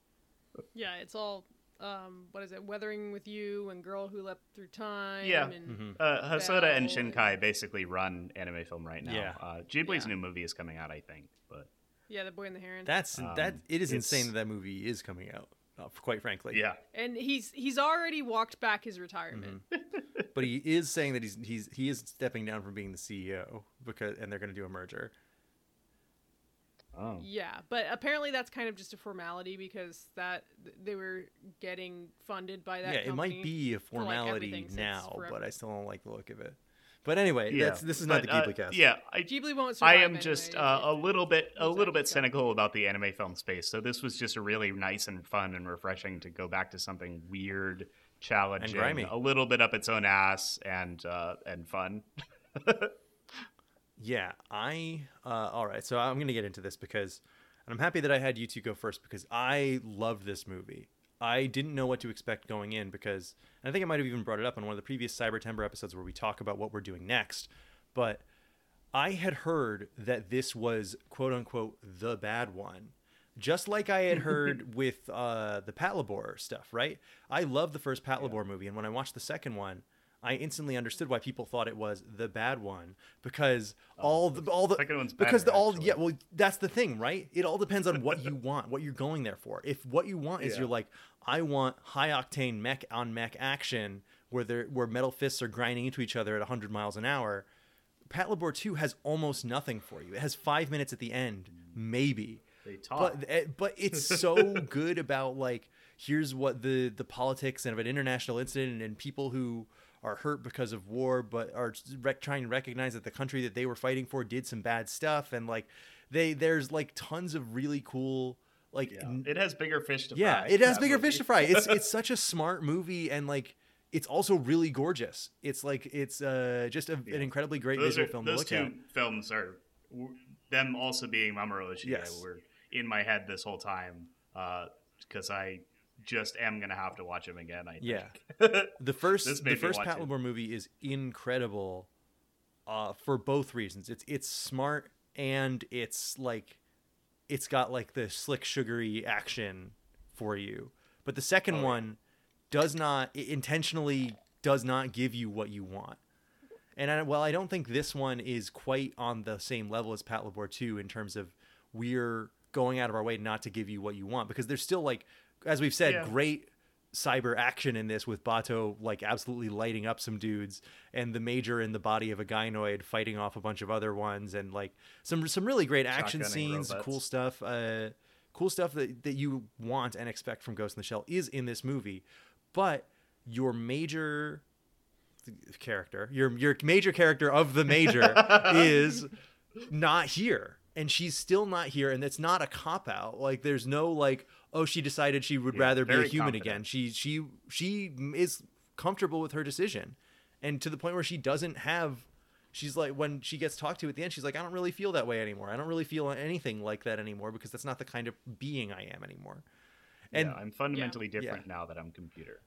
Yeah, it's all um, what is it? Weathering with You and Girl Who Leapt Through Time. Yeah. And Uh, Hosoda and Bell and- Shinkai basically run anime film right now. Yeah. Uh, Ghibli's Yeah. new movie is coming out, I think, but yeah, The Boy and the Heron. That's Um, that. It is insane that that movie is coming out. Uh, quite frankly. yeah, and he's he's already walked back his retirement. Mm-hmm. But he is saying that he's he's he is stepping down from being the CEO because and they're going to do a merger. oh, Yeah, but apparently that's kind of just a formality because that they were getting funded by that. yeah, it might be a for, like, formality now, but I still don't like the look of it. But anyway, yeah. that's, this is not But, the uh, Ghibli cast. Yeah, I, Ghibli won't I am just anyway, uh, a little bit a little bit cynical about the anime film space. So this was just a really nice and fun and refreshing to go back to something weird, challenging, grimy. a little bit up its own ass, and uh, and fun. Yeah, I uh, all right. So I'm gonna get into this because, and I'm happy that I had you two go first because I love this movie. I didn't know what to expect going in because I think I might have even brought it up on one of the previous Cybertember episodes where we talk about what we're doing next. But I had heard that this was quote unquote the bad one. Just like I had heard with uh, the Patlabor stuff, right? I love the first pat Patlabor movie, and when I watched the second one, I instantly understood why people thought it was the bad one because all the all the second one's because the all actually. yeah well that's the thing right it all depends on what you want what you're going there for if what you want is Yeah. you're like I want high octane mech on mech action where there where metal fists are grinding into each other at 100 miles an hour Patlabor 2 has almost nothing for you it has 5 minutes at the end maybe They talk. but eh, but it's so good about like here's what the the politics and of an international incident and people who are hurt because of war but are rec- trying to recognize that the country that they were fighting for did some bad stuff and like they there's like tons of really cool like yeah. It has bigger fish to yeah fry. it has bigger movie. fish to fry it's it's such a smart movie and like it's also really gorgeous it's like it's uh just a, an incredibly great Those, visual are, film those look two at films are them also being Mamoru Oshii Yes. were in my head this whole time because I just am gonna have to watch him again. I think. Yeah. The first the first Pat. Lamore movie is incredible uh for both reasons. It's it's smart and it's like it's got like the slick sugary action for you. But the second Oh, one does not it intentionally does not give you what you want. And I, while I don't think this one is quite on the same level as Patlabor 2 in terms of we're going out of our way not to give you what you want because there's still like as we've said Yeah. great cyber action in this with Batou like absolutely lighting up some dudes and the major in the body of a gynoid fighting off a bunch of other ones and like some some really great action scenes, robots. cool stuff, uh cool stuff that, that you want and expect from Ghost in the Shell is in this movie. But your major character, your your major character of the major is not here. And she's still not here, and it's not a cop out. Like there's no like, oh, she decided she would Yeah, rather be a human confident. again. She she she is comfortable with her decision, and to the point where she doesn't have. She's like when she gets talked to at the end, she's like, I don't really feel that way anymore. I don't really feel anything like that anymore because that's not the kind of being I am anymore. And yeah, I'm fundamentally different now that I'm computer.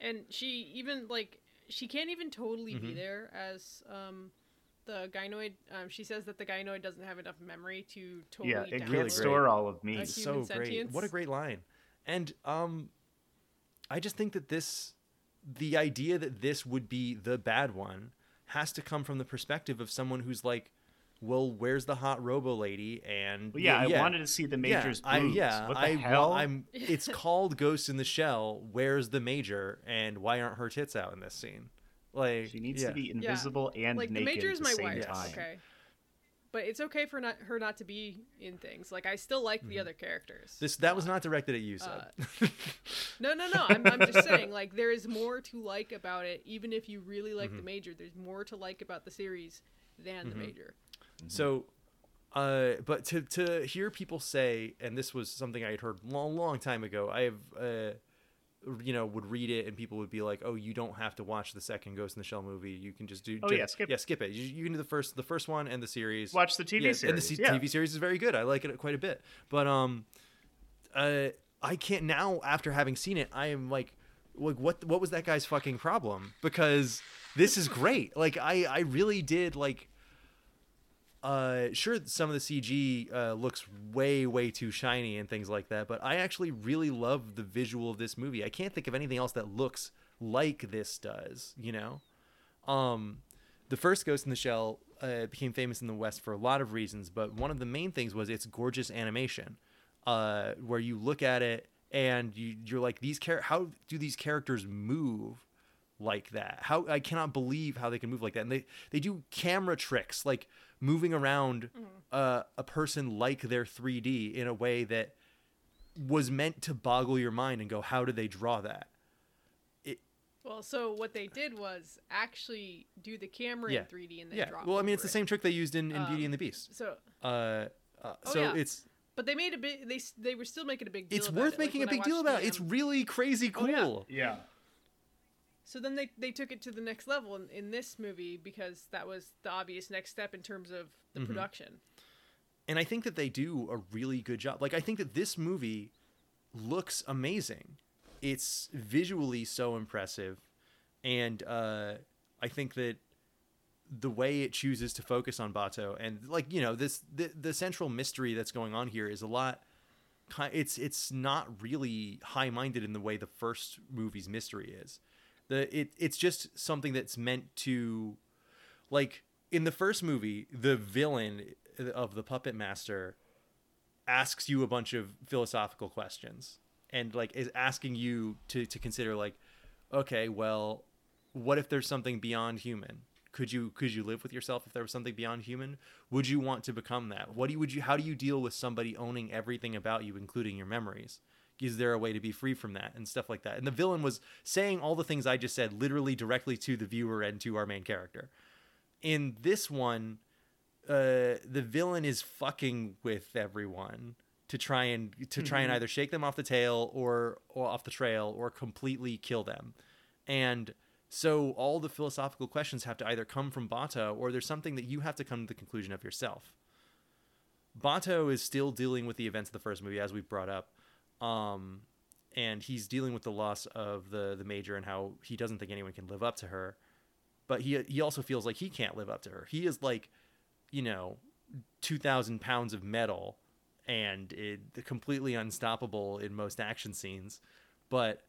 and she even like she can't even totally Mm-hmm. be there as um the gynoid um she says that the gynoid doesn't have enough memory to totally yeah, it can't store all of me. a It's so great. What a great line. And um I just think that this the idea that this would be the bad one has to come from the perspective of someone who's like, well, where's the hot robo lady? And Well, yeah, I wanted to see the major's yeah, I, boobs. yeah, what the I, hell? I'm. It's called Ghost in the Shell. Where's the major? And why aren't her tits out in this scene? Like She needs yeah. to be invisible and like the naked major is at my the same wife time. okay but it's okay for not her not to be in things like i still like Mm-hmm. the other characters This that was not directed at you, Uh, no no no I'm, I'm just saying like there is more to like about it even if you really like Mm-hmm. the major there's more to like about the series than the major So, uh, but to to hear people say, and this was something I had heard long, long time ago. I have, uh, you know, would read it, and people would be like, "Oh, you don't have to watch the second Ghost in the Shell movie. You can just do, Oh, yeah, skip yeah, it. skip it. You, you can do the first, the first one and the series. Watch the TV Yeah, series. and the C- yeah. TV series is very good. I like it quite a bit. But um, uh, I can't now after having seen it. I am like, like what what was that guy's fucking problem? Because this is great. Like I I really did like. Uh, sure, some of the CG uh, looks way way too shiny and things like that, but I actually really love the visual of this movie. I can't think of anything else that looks like this does. You know, um, the first Ghost in the Shell uh, became famous in the West for a lot of reasons, but one of the main things was its gorgeous animation, uh, where you look at it and you, you're like, these char- how do these characters move like that? How I cannot believe how they can move like that, and they they do camera tricks like moving around uh, a person like they're 3D in a way that was meant to boggle your mind and go, how did they draw that? well so what they did was actually do the camera Yeah. in 3d and then yeah. drop Well, I mean, it's the it. same trick they used in, in Beauty Um, and the Beast. so Uh, uh, Oh, so yeah. it's but they made a big they they were still making a big deal it's about worth it. Like, making a big deal about. the, It's um, really crazy Oh, yeah. cool. yeah. So then they, they took it to the next level in, in this movie because that was the obvious next step in terms of the Mm-hmm. production. and I think that they do a really good job. Like I think that this movie looks amazing. It's visually so impressive, and uh, I think that the way it chooses to focus on Batou and like you know this the the central mystery that's going on here is a lot. It's it's not really high minded in the way the first movie's mystery is. The it it's just something that's meant to like in the first movie, the villain of the puppet master asks you a bunch of philosophical questions and like is asking you to to consider like okay, well, what if there's something beyond human? Could you could you live with yourself if there was something beyond human? Would you want to become that? What do you, would you how do you deal with somebody owning everything about you including your memories? Is there a way to be free from that? And stuff like that? And the villain was saying all the things I just said literally directly to the viewer and to our main character. In this one, uh, the villain is fucking with everyone to try and to try and either shake them off the tail or or off the trail or completely kill them, and so all the philosophical questions have to either come from Batou or there's something that you have to come to the conclusion of yourself. Batou is still dealing with the events of the first movie, as we've brought up, um, and he's dealing with the loss of the the major and how he doesn't think anyone can live up to her. But he he also feels like he can't live up to her. He is like you know 2000 pounds of metal and it, completely unstoppable in most action scenes. But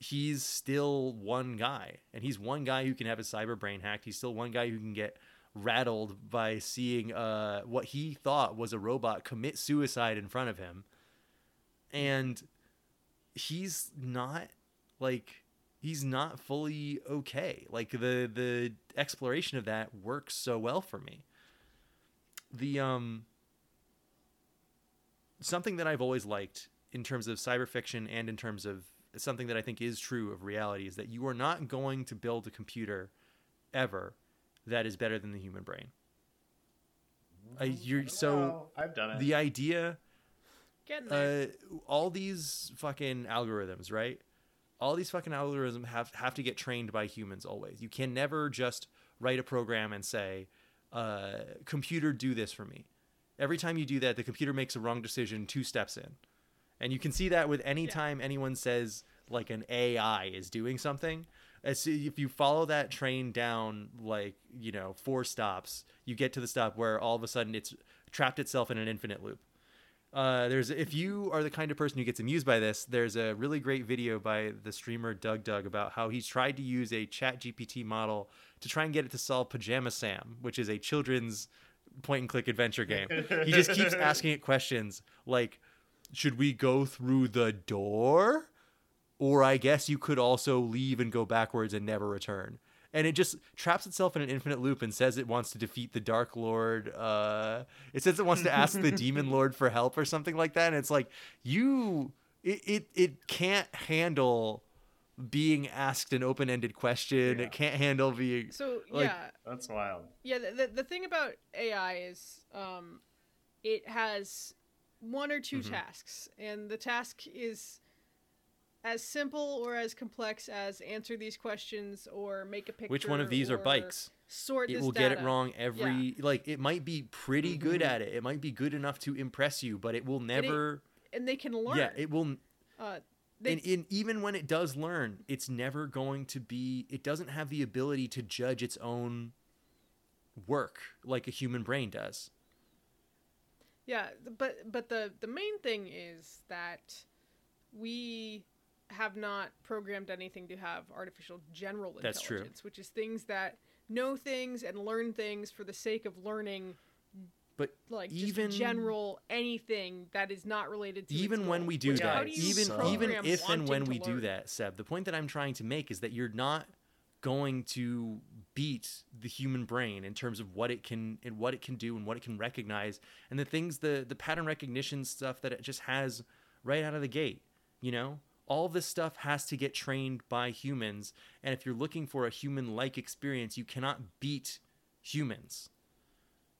he's still one guy and he's one guy who can have his cyber brain hacked. He's still one guy who can get rattled by seeing uh, what he thought was a robot commit suicide in front of him and he's not like he's not fully okay. Like the the exploration of that works so well for me. The um something that i've always liked in terms of cyber fiction and in terms of something that i think is true of reality is that you are not going to build a computer ever that is better than the human brain. Uh, you're so I've done it. the idea Getting there. uh, all these fucking algorithms, right? All these fucking algorithms have have to get trained by humans always. You can never just write a program and say, uh, "Computer, do this for me." Every time you do that, the computer makes a wrong decision two steps in, and you can see that with any time anyone says like an AI is doing something. As if you follow that train down like you know four stops, you get to the stop where all of a sudden it's trapped itself in an infinite loop. Uh, there's if you are the kind of person who gets amused by this, there's a really great video by the streamer DougDoug about how he's tried to use a ChatGPT model to try and get it to solve Pajama Sam, which is a children's point and click adventure game. he just keeps asking it questions like, "Should we go through the door?" Or I guess you could also leave and go backwards and never return. And it just traps itself in an infinite loop and says it wants to defeat the Dark Lord. Uh, it says it wants to ask the Demon Lord for help or something like that. And it's like you, it it, it can't handle being asked an open ended question. Yeah. It can't handle being so like- yeah, That's wild. yeah. The, the the thing about AI is, um, it has one or 2 Mhm. tasks, and the task is as simple or as complex as answer these questions or make a picture. which one of these are bikes. Sort It will get it wrong every like it might be pretty good Mm-hmm. at it. It might be good enough to impress you, but it will never. and they can learn. yeah, it will. uh, they, and, and even when it does learn, it's never going to be. It doesn't have the ability to judge its own work like a human brain does. Yeah, but but the the main thing is that we have not programmed anything to have artificial general That's true. intelligence, which is things that know things and learn things for the sake of learning But like even general anything that is not related to even when we do Which, that, do even even if and when we do that, Seb, the point that I'm trying to make is that you're not going to beat the human brain in terms of what it can and what it can do and what it can recognize and the things the the pattern recognition stuff that it just has right out of the gate. You know, all this stuff has to get trained by humans, and if you're looking for a human-like experience, you cannot beat humans.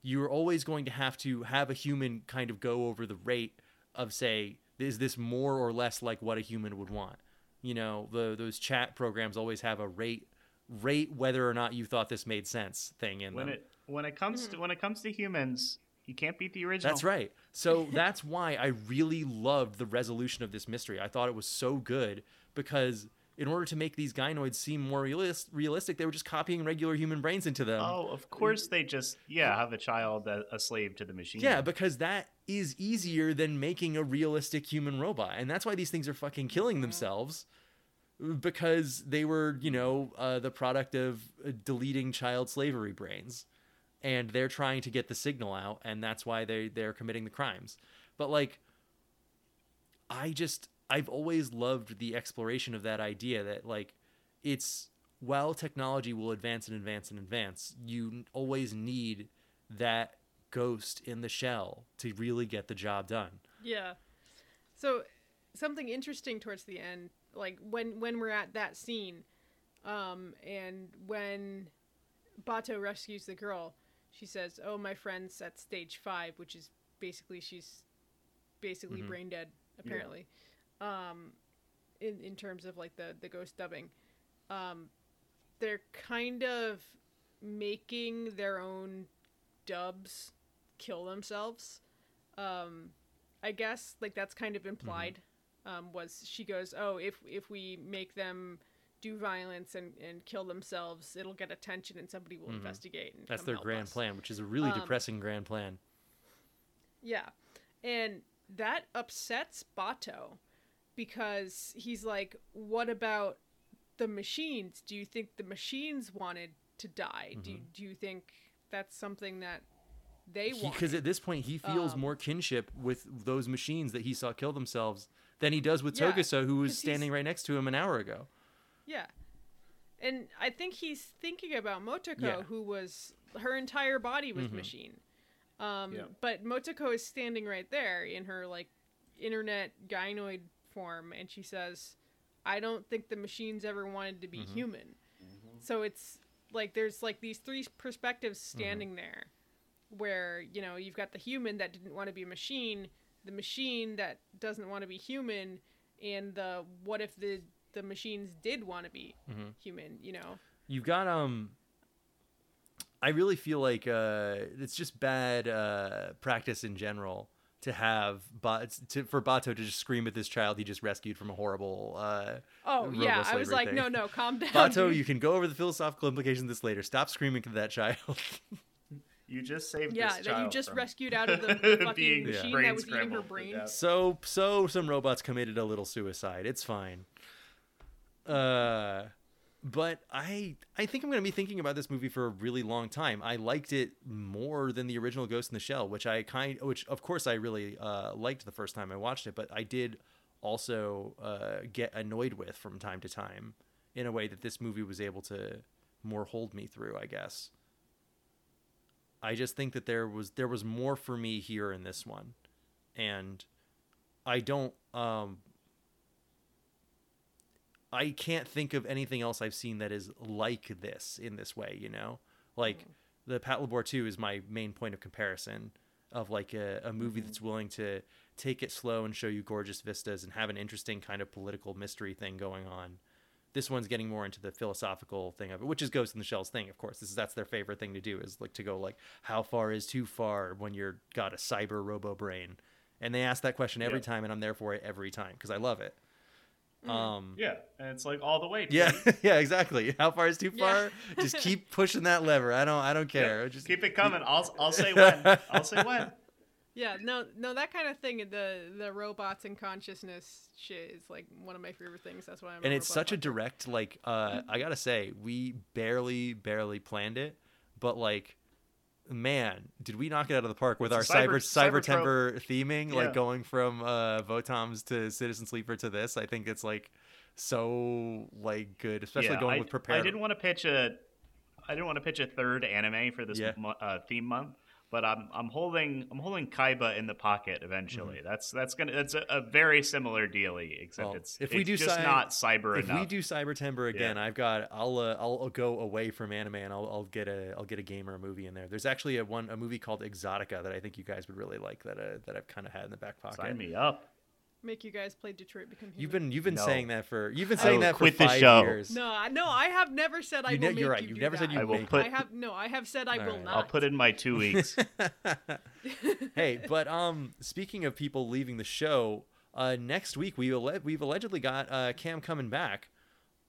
You're always going to have to have a human kind of go over the rate of say is this more or less like what a human would want? You know the those chat programs always have a rate rate whether or not you thought this made sense thing in When them. it when it comes to mm-hmm. when it comes to humans, you can't beat the original. that's right so that's why i really loved the resolution of this mystery i thought it was so good because in order to make these gynoids seem more realis- realistic they were just copying regular human brains into them Oh, of course they just yeah have a child a, a slave to the machine. Yeah, because that is easier than making a realistic human robot. And that's why these things are fucking killing themselves because they were, you know, uh, the product of uh, deleting child slavery brains. And they're trying to get the signal out, and that's why they they're committing the crimes. But like I just I've always loved the exploration of that idea that like it's while technology will advance and advance and advance, you always need that ghost in the shell to really get the job done. Yeah. So something interesting towards the end, like when when we're at that scene, um, and when Batou rescues the girl, she says, "Oh, my friend's at stage five, which is basically she's basically Mhm. brain dead, apparently." Um, in in terms of like the the ghost dubbing, um, they're kind of making their own dubs kill themselves. Um, I guess like that's kind of implied um, was she goes, "Oh, if if we make them do violence and, and kill themselves, it'll get attention and somebody will investigate." And Mm-hmm. That's their grand us." plan, which is a really Um, depressing grand plan. Yeah. And that upsets Batou because he's like, what about the machines? Do you think the machines wanted to die? Do, do you think that's something that they want? Because at this point, he feels Um, more kinship with those machines that he saw kill themselves than he does with Yeah, Togusa, who was standing right next to him an hour ago. Yeah. And I think he's thinking about Motoko, Yeah. who was her entire body was Mhm. machine. Um, Yeah. But Motoko is standing right there in her like internet gynoid form, and she says, "I don't think the machines ever wanted to be Mm-hmm. human." So it's like there's like these three perspectives Mm-hmm. standing there, where you know you've got the human that didn't want to be a machine, the machine that doesn't want to be human, and the what if the the machines did want to be Mm-hmm. human? You know. You've got um. I really feel like uh, it's just bad uh, practice in general to have but to, for Batou to just scream at this child he just rescued from a horrible. Uh, Oh yeah, I was like, thing. no, no, calm down. Batou, you can go over the philosophical implications of this later. Stop screaming at that child. You just saved yeah, this that you just from rescued out of the, the fucking being machine brain that was eating her brain. so so some robots committed a little suicide. It's fine. Uh but I I think I'm going to be thinking about this movie for a really long time. I liked it more than the original Ghost in the Shell, which I kind which of course I really uh liked the first time I watched it, but I did also uh get annoyed with from time to time in a way that this movie was able to more hold me through, I guess. I just think that there was there was more for me here in this one. And I don't um I can't think of anything else I've seen that is like this in this way, you know? Like mm. the Patlabor 2 is my main point of comparison of like a, a movie mm-hmm. that's willing to take it slow and show you gorgeous vistas and have an interesting kind of political mystery thing going on. This one's getting more into the philosophical thing of it, which is Ghost in the Shell's thing, of course. This is that's their favorite thing to do is like to go like how far is too far when you're got a cyber robo brain. And they ask that question every Yeah. time and I'm there for it every time because I love it. Um Yeah, and it's like all the way. yeah, please. yeah, exactly. How far is too Yeah. far? Just keep pushing that lever. I don't I don't Yeah, care. Just keep it coming. I'll I'll say when. I'll say when. Yeah, no, no, that kind of thing. The the robots and consciousness shit is like one of my favorite things. That's why I'm. and a it's robot such a direct like uh i gotta say we barely barely planned it but like man did we knock it out of the park with our It's cyber cyber- cyber Cybertember theming Yeah. like going from uh votoms to citizen sleeper to this i think it's like so like good especially yeah, going I, with prepared I didn't want to pitch a, I didn't want to pitch a third anime for this Yeah. mo- uh, theme month, but I'm I'm holding I'm holding Kaiba in the pocket eventually. That's that's gonna that's a, a very similar dealy, except Mm-hmm. Well, it's if we it's do just cy- not cyber enough. if enough. we do Cybertember again i've got i'll uh, I'll, I'll go away from anime and I'll, I'll get a i'll get a game or a movie in there there's actually a one a movie called exotica that i think you guys would really like that uh, that i've kind of had in the back pocket Sign me up. Make you guys play Detroit Become Human. You've been you've been No. saying that for you've been I saying will that for quit the five show. years. No, I- no, I have never said I You will ne- make you're right, you you've do never said that. you I will make put- I have no. I have said I will right, not. I'll put in my two weeks. hey, but um, speaking of people leaving the show, uh, next week we alle- we've allegedly got uh, Cam coming back,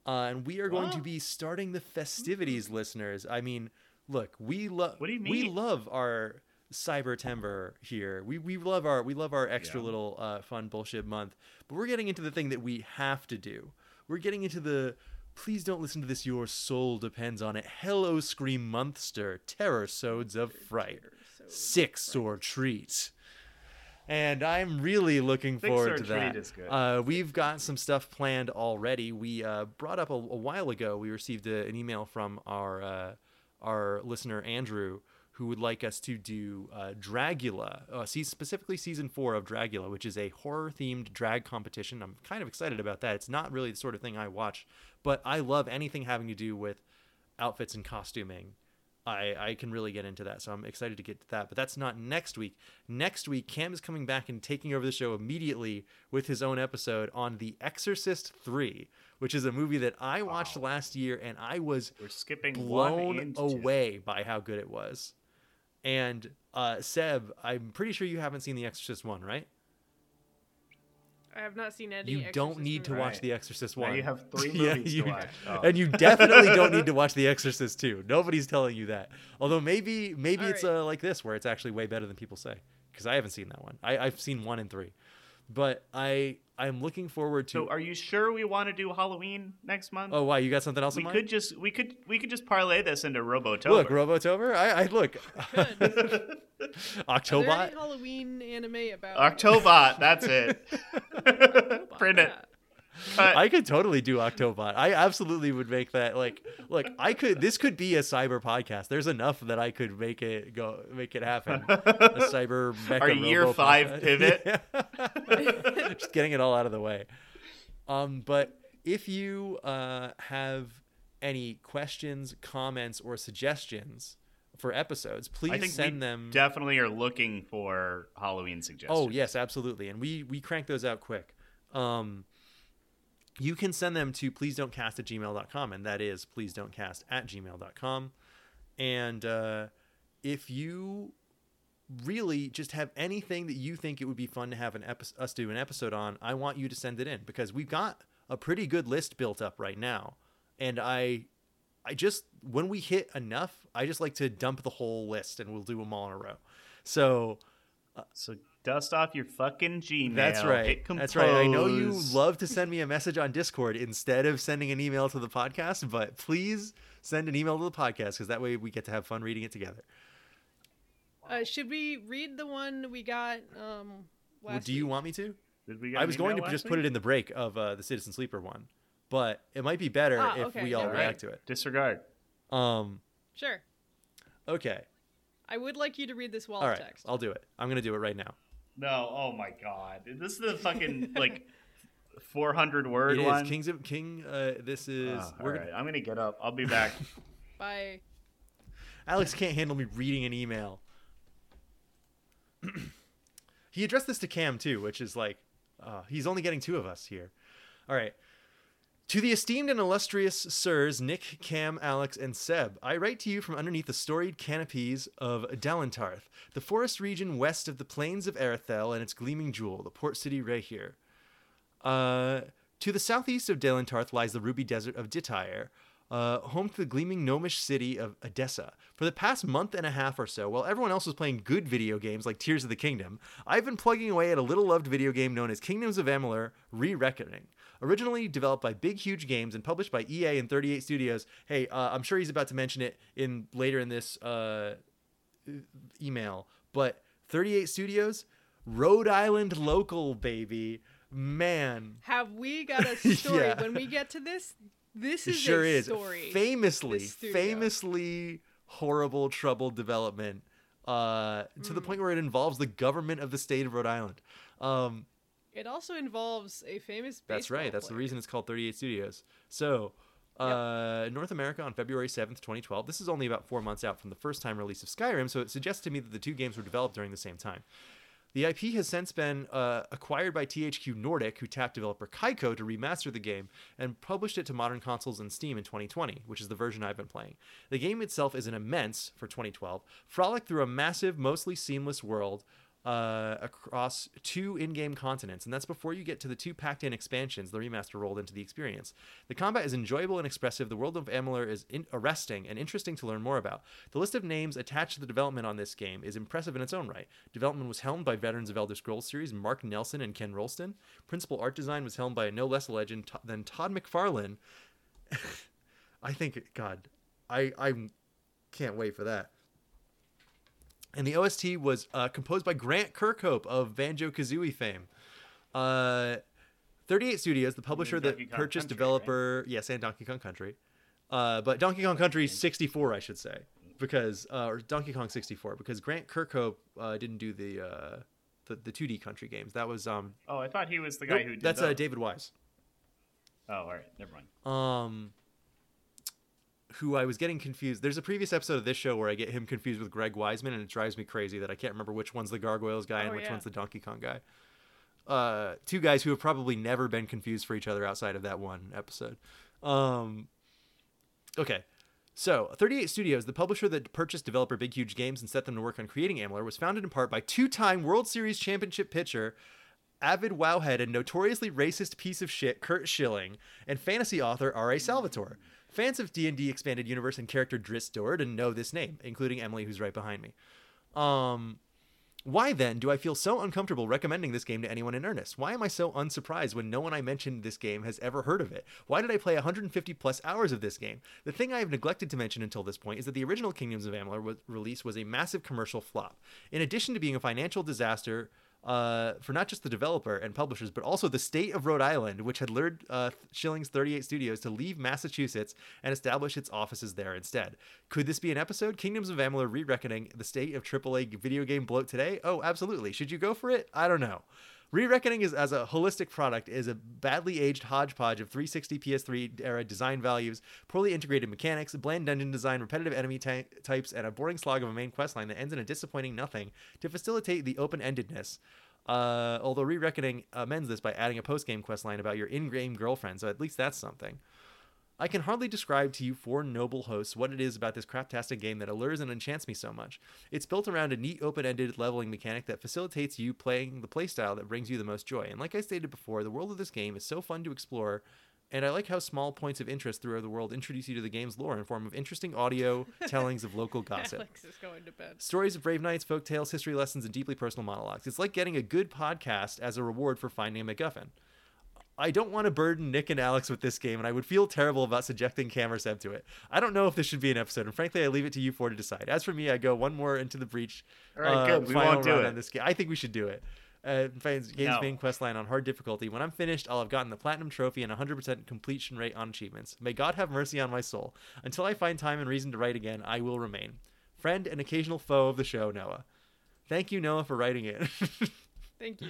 uh, and we are going to What? be starting the festivities, listeners. I mean, look, we love What do you we mean? love our Cybertember here. We we love our we love our extra Yeah. little uh, fun bullshit month, but we're getting into the thing that we have to do. We're getting into the. Please don't listen to this. Your soul depends on it. Hello, Scream Monster, Terror Sodes of Fright, Six or Treat and I'm really looking Six forward or to that. Uh, we've got some stuff planned already. We uh, brought up a, a while ago. We received a, an email from our uh, our listener Andrew, who would like us to do uh, Dragula, uh, see specifically season four of Dragula, which is a horror themed drag competition. I'm kind of excited about that. It's not really the sort of thing I watch, but I love anything having to do with outfits and costuming. I, I can really get into that, so I'm excited to get to that. But that's not next week. Next week, Cam is coming back and taking over the show immediately with his own episode on The Exorcist 3, which is a movie that I watched last year and I was We're skipping one blown away by how good it was. And uh, Seb, I'm pretty sure you haven't seen The Exorcist 1, right? I have not seen any. You don't Exorcist need to watch Right. The Exorcist Now one. you have three Yeah, you- to watch. Oh. and you definitely don't need to watch The Exorcist 2. Nobody's telling you that. Although maybe maybe All it's right. uh, like this where it's actually way better than people say because I haven't seen that one. I, I've seen one and three, but I I'm looking forward to. So, are you sure we want to do Halloween next month? oh, why you got something else we in could mind? just we could we could just parlay this into Robotober. Look, Robotober. I, I look. Are there Octobot. any Halloween anime about Octobot, that's it. Print it. Yeah. I could totally do Octobot. I absolutely would make that like look, I could this could be a cyber podcast. There's enough that I could make it go make it happen. A cyber mecha Our year five podcast. pivot. Just getting it all out of the way. Um but if you uh have any questions, comments or suggestions for episodes, please I think send we them definitely are looking for Halloween suggestions. Oh yes, absolutely, and we we crank those out quick. Um, you can send them to please don't cast at gmail.com, and that is please don't cast at gmail.com. And uh, if you really just have anything that you think it would be fun to have an epi- us do an episode on, I want you to send it in because we've got a pretty good list built up right now, and I. I just when we hit enough, I just like to dump the whole list and we'll do them all in a row. So So dust off your fucking Gmail. That's right. That's right. I know you love to send me a message on Discord instead of sending an email to the podcast, but please send an email to the podcast because that way we get to have fun reading it together. Uh, should we read the one we got um, Well, do you week? want me to? Did we get I was going to just last put it in the break of uh, the Citizen Sleeper one, but it might be better Ah, if okay, we all never react mind. to it. Disregard. Um. Sure. Okay. I would like you to read this wall All of text. I'll do it. I'm gonna do it right now. No, oh my god. This is the fucking like 400 word It is one. Kings of King. Uh, this is. Oh, we're all gonna- I'm gonna get up. I'll be back. Bye. Alex can't handle me reading an email. he addressed this to Cam too, which is like, uh, he's only getting two of us here. All right. To the esteemed and illustrious sirs Nick, Cam, Alex, and Seb, I write to you from underneath the storied canopies of Dalentarth, the forest region west of the plains of Erathell and its gleaming jewel, the port city Rathir. Uh, to the southeast of Dalentarth lies the ruby desert of Detyre, uh, home to the gleaming gnomish city of Adessa. For the past month and a half or so, while everyone else was playing good video games like Tears of the Kingdom, I've been plugging away at a little loved video game known as Kingdoms of Amalur Re Reckoning. Originally developed by Big Huge Games and published by EA and 38 Studios. Hey, uh, I'm sure he's about to mention it in later in this uh, email, but 38 Studios, Rhode Island local, baby. Man, Have we got a story? Yeah. When we get to this, this is sure a is. story. Famously, famously horrible, troubled development uh, to Mm. the point where it involves the government of the state of Rhode Island. Um, It also involves a famous. that's right. baseball That's the reason it's called 38 Studios. So, uh, North America on February 7th, 2012. This is only about four months out from the first time release of Skyrim, so it suggests to me that the two games were developed during the same time. The IP has since been uh, acquired by THQ Nordic, who tapped developer Kaiko to remaster the game and published it to modern consoles and Steam in 2020, which is the version I've been playing. The game itself is an immense, for 2012, frolic through a massive, mostly seamless world uh, across two in-game continents, and that's before you get to the two packed-in expansions the remaster rolled into the experience. The combat is enjoyable and expressive. The world of Amalur is in- arresting and interesting to learn more about. The list of names attached to the development on this game is impressive in its own right. Development was helmed by veterans of Elder Scrolls series Mark Nelson and Ken Rolston. Principal art design was helmed by a no less legend than Todd McFarlane. I think, God, I I can't wait for that. And the OST was uh, composed by Grant Kirkhope of Banjo Kazooie fame. Uh, 38 Studios, the publisher that Kong purchased Country, developer, yes, and Donkey Kong Country. Uh, but Donkey Kong Country 64, I should say, because uh, or Donkey Kong 64, because Grant Kirkhope uh, didn't do the, uh, the the 2D country games. That was um, Oh, I thought he was the guy nope, who did that's uh. David Wise. Oh, all right, never mind. um who I was getting confused. There's a previous episode of this show where I get him confused with Greg Weisman, and it drives me crazy that I can't remember which one's the Gargoyles guy and Oh, which yeah. one's the Donkey Kong guy. Uh, two guys who have probably never been confused for each other outside of that one episode. Um, okay. So, 38 Studios, the publisher that purchased developer Big Huge Games and set them to work on creating Amalur, was founded in part by two time World Series championship pitcher avid wowhead and notoriously racist piece of shit Curt Schilling, and fantasy author R.A. Salvatore. Fans of D&D Expanded Universe and character Drizzt Do'Urden know this name, including Emily, who's right behind me. Um, why then do I feel so uncomfortable recommending this game to anyone in earnest? Why am I so unsurprised when no one I mentioned this game has ever heard of it? Why did I play 150 plus hours of this game? The thing I have neglected to mention until this point is that the original Kingdoms of Amalur was, release was a massive commercial flop. In addition to being a financial disaster, uh, for not just the developer and publishers, but also the state of Rhode Island, which had lured uh, Schilling's 38 Studios to leave Massachusetts and establish its offices there instead. Could this be an episode? Kingdoms of Amalur re-reckoning the state of AAA video game bloat today? Oh, absolutely. Should you go for it? I don't know. Re-Reckoning is as a holistic product is a badly aged hodgepodge of 360 PS3 era design values, poorly integrated mechanics, bland dungeon design, repetitive enemy ty- types, and a boring slog of a main questline that ends in a disappointing nothing to facilitate the open-endedness. Uh, although Re-Reckoning amends this by adding a post-game questline about your in-game girlfriend, so at least that's something. I can hardly describe to you four noble hosts what it is about this craptastic game that allures and enchants me so much. It's built around a neat open-ended leveling mechanic that facilitates you playing the playstyle that brings you the most joy. And like I stated before, the world of this game is so fun to explore, and I like how small points of interest throughout the world introduce you to the game's lore in form of interesting audio tellings of local gossip. Alex is going to bed. Stories of brave knights, folk tales, history lessons, and deeply personal monologues. It's like getting a good podcast as a reward for finding a MacGuffin. I don't want to burden Nick and Alex with this game, and I would feel terrible about subjecting Cam or Seb to it. I don't know if this should be an episode, and frankly, I leave it to you four to decide. As for me, I go one more into the breach. All right, uh, good. We final won't do it. on this game. I think we should do it. Uh, finds game's No. main quest line on hard difficulty. When I'm finished, I'll have gotten the platinum trophy and 100% completion rate on achievements. May God have mercy on my soul. Until I find time and reason to write again, I will remain. Friend and occasional foe of the show, Noah. Thank you, Noah, for writing it. Thank you.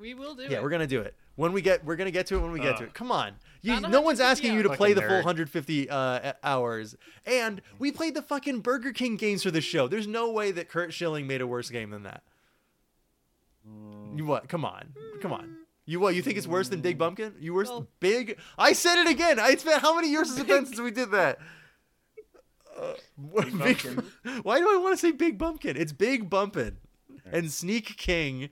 We will do yeah, it. Yeah, we're gonna do it when we get. We're gonna get to it when we get to it. Come on, you, no one's asking you to play the Fucking full 150 uh, hours. And we played the fucking Burger King games for the show. There's no way that Curt Schilling made a worse game than that. You what? Come on, come on. You what? You think it's worse than Big Bumpkin? You worse Well- Big? I said it again. I, it's been how many years has it been since we did that? Uh, what- Big- why do I want to say Big Bumpkin? It's Big Bumpin' and Sneak King.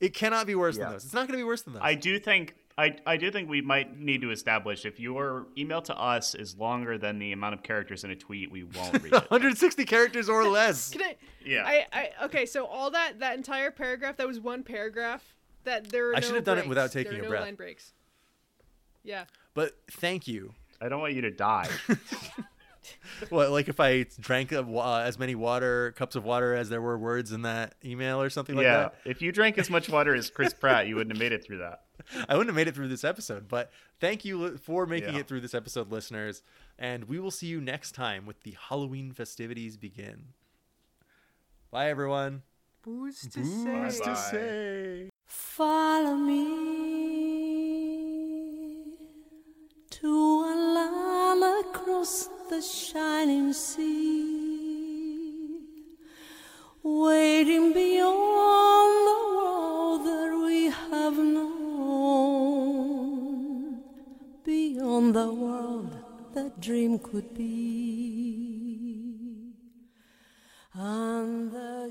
It cannot be worse Yeah. than those. It's not going to be worse than those. I do think I, I do think we might need to establish if your email to us is longer than the amount of characters in a tweet, we won't read it. 160 characters or less. Can I? Yeah. I, I okay. So all that that entire paragraph that was one paragraph that there. Are I no should have done it breaks. without There taking are a no breath. line breaks. Yeah. But thank you. I don't want you to die. What, like if I drank of wa- uh, as many water cups of water as there were words in that email or something like that? yeah. If you drank as much water as Chris Pratt, you wouldn't have made it through that. I wouldn't have made it through this episode. But thank you for making Yeah. it through this episode, listeners. And we will see you next time with the Halloween festivities begin. Bye, everyone. Who's to Bye-bye. to say. Follow me to from across the shining sea, waiting beyond the world that we have known, beyond the world that dream could be. And the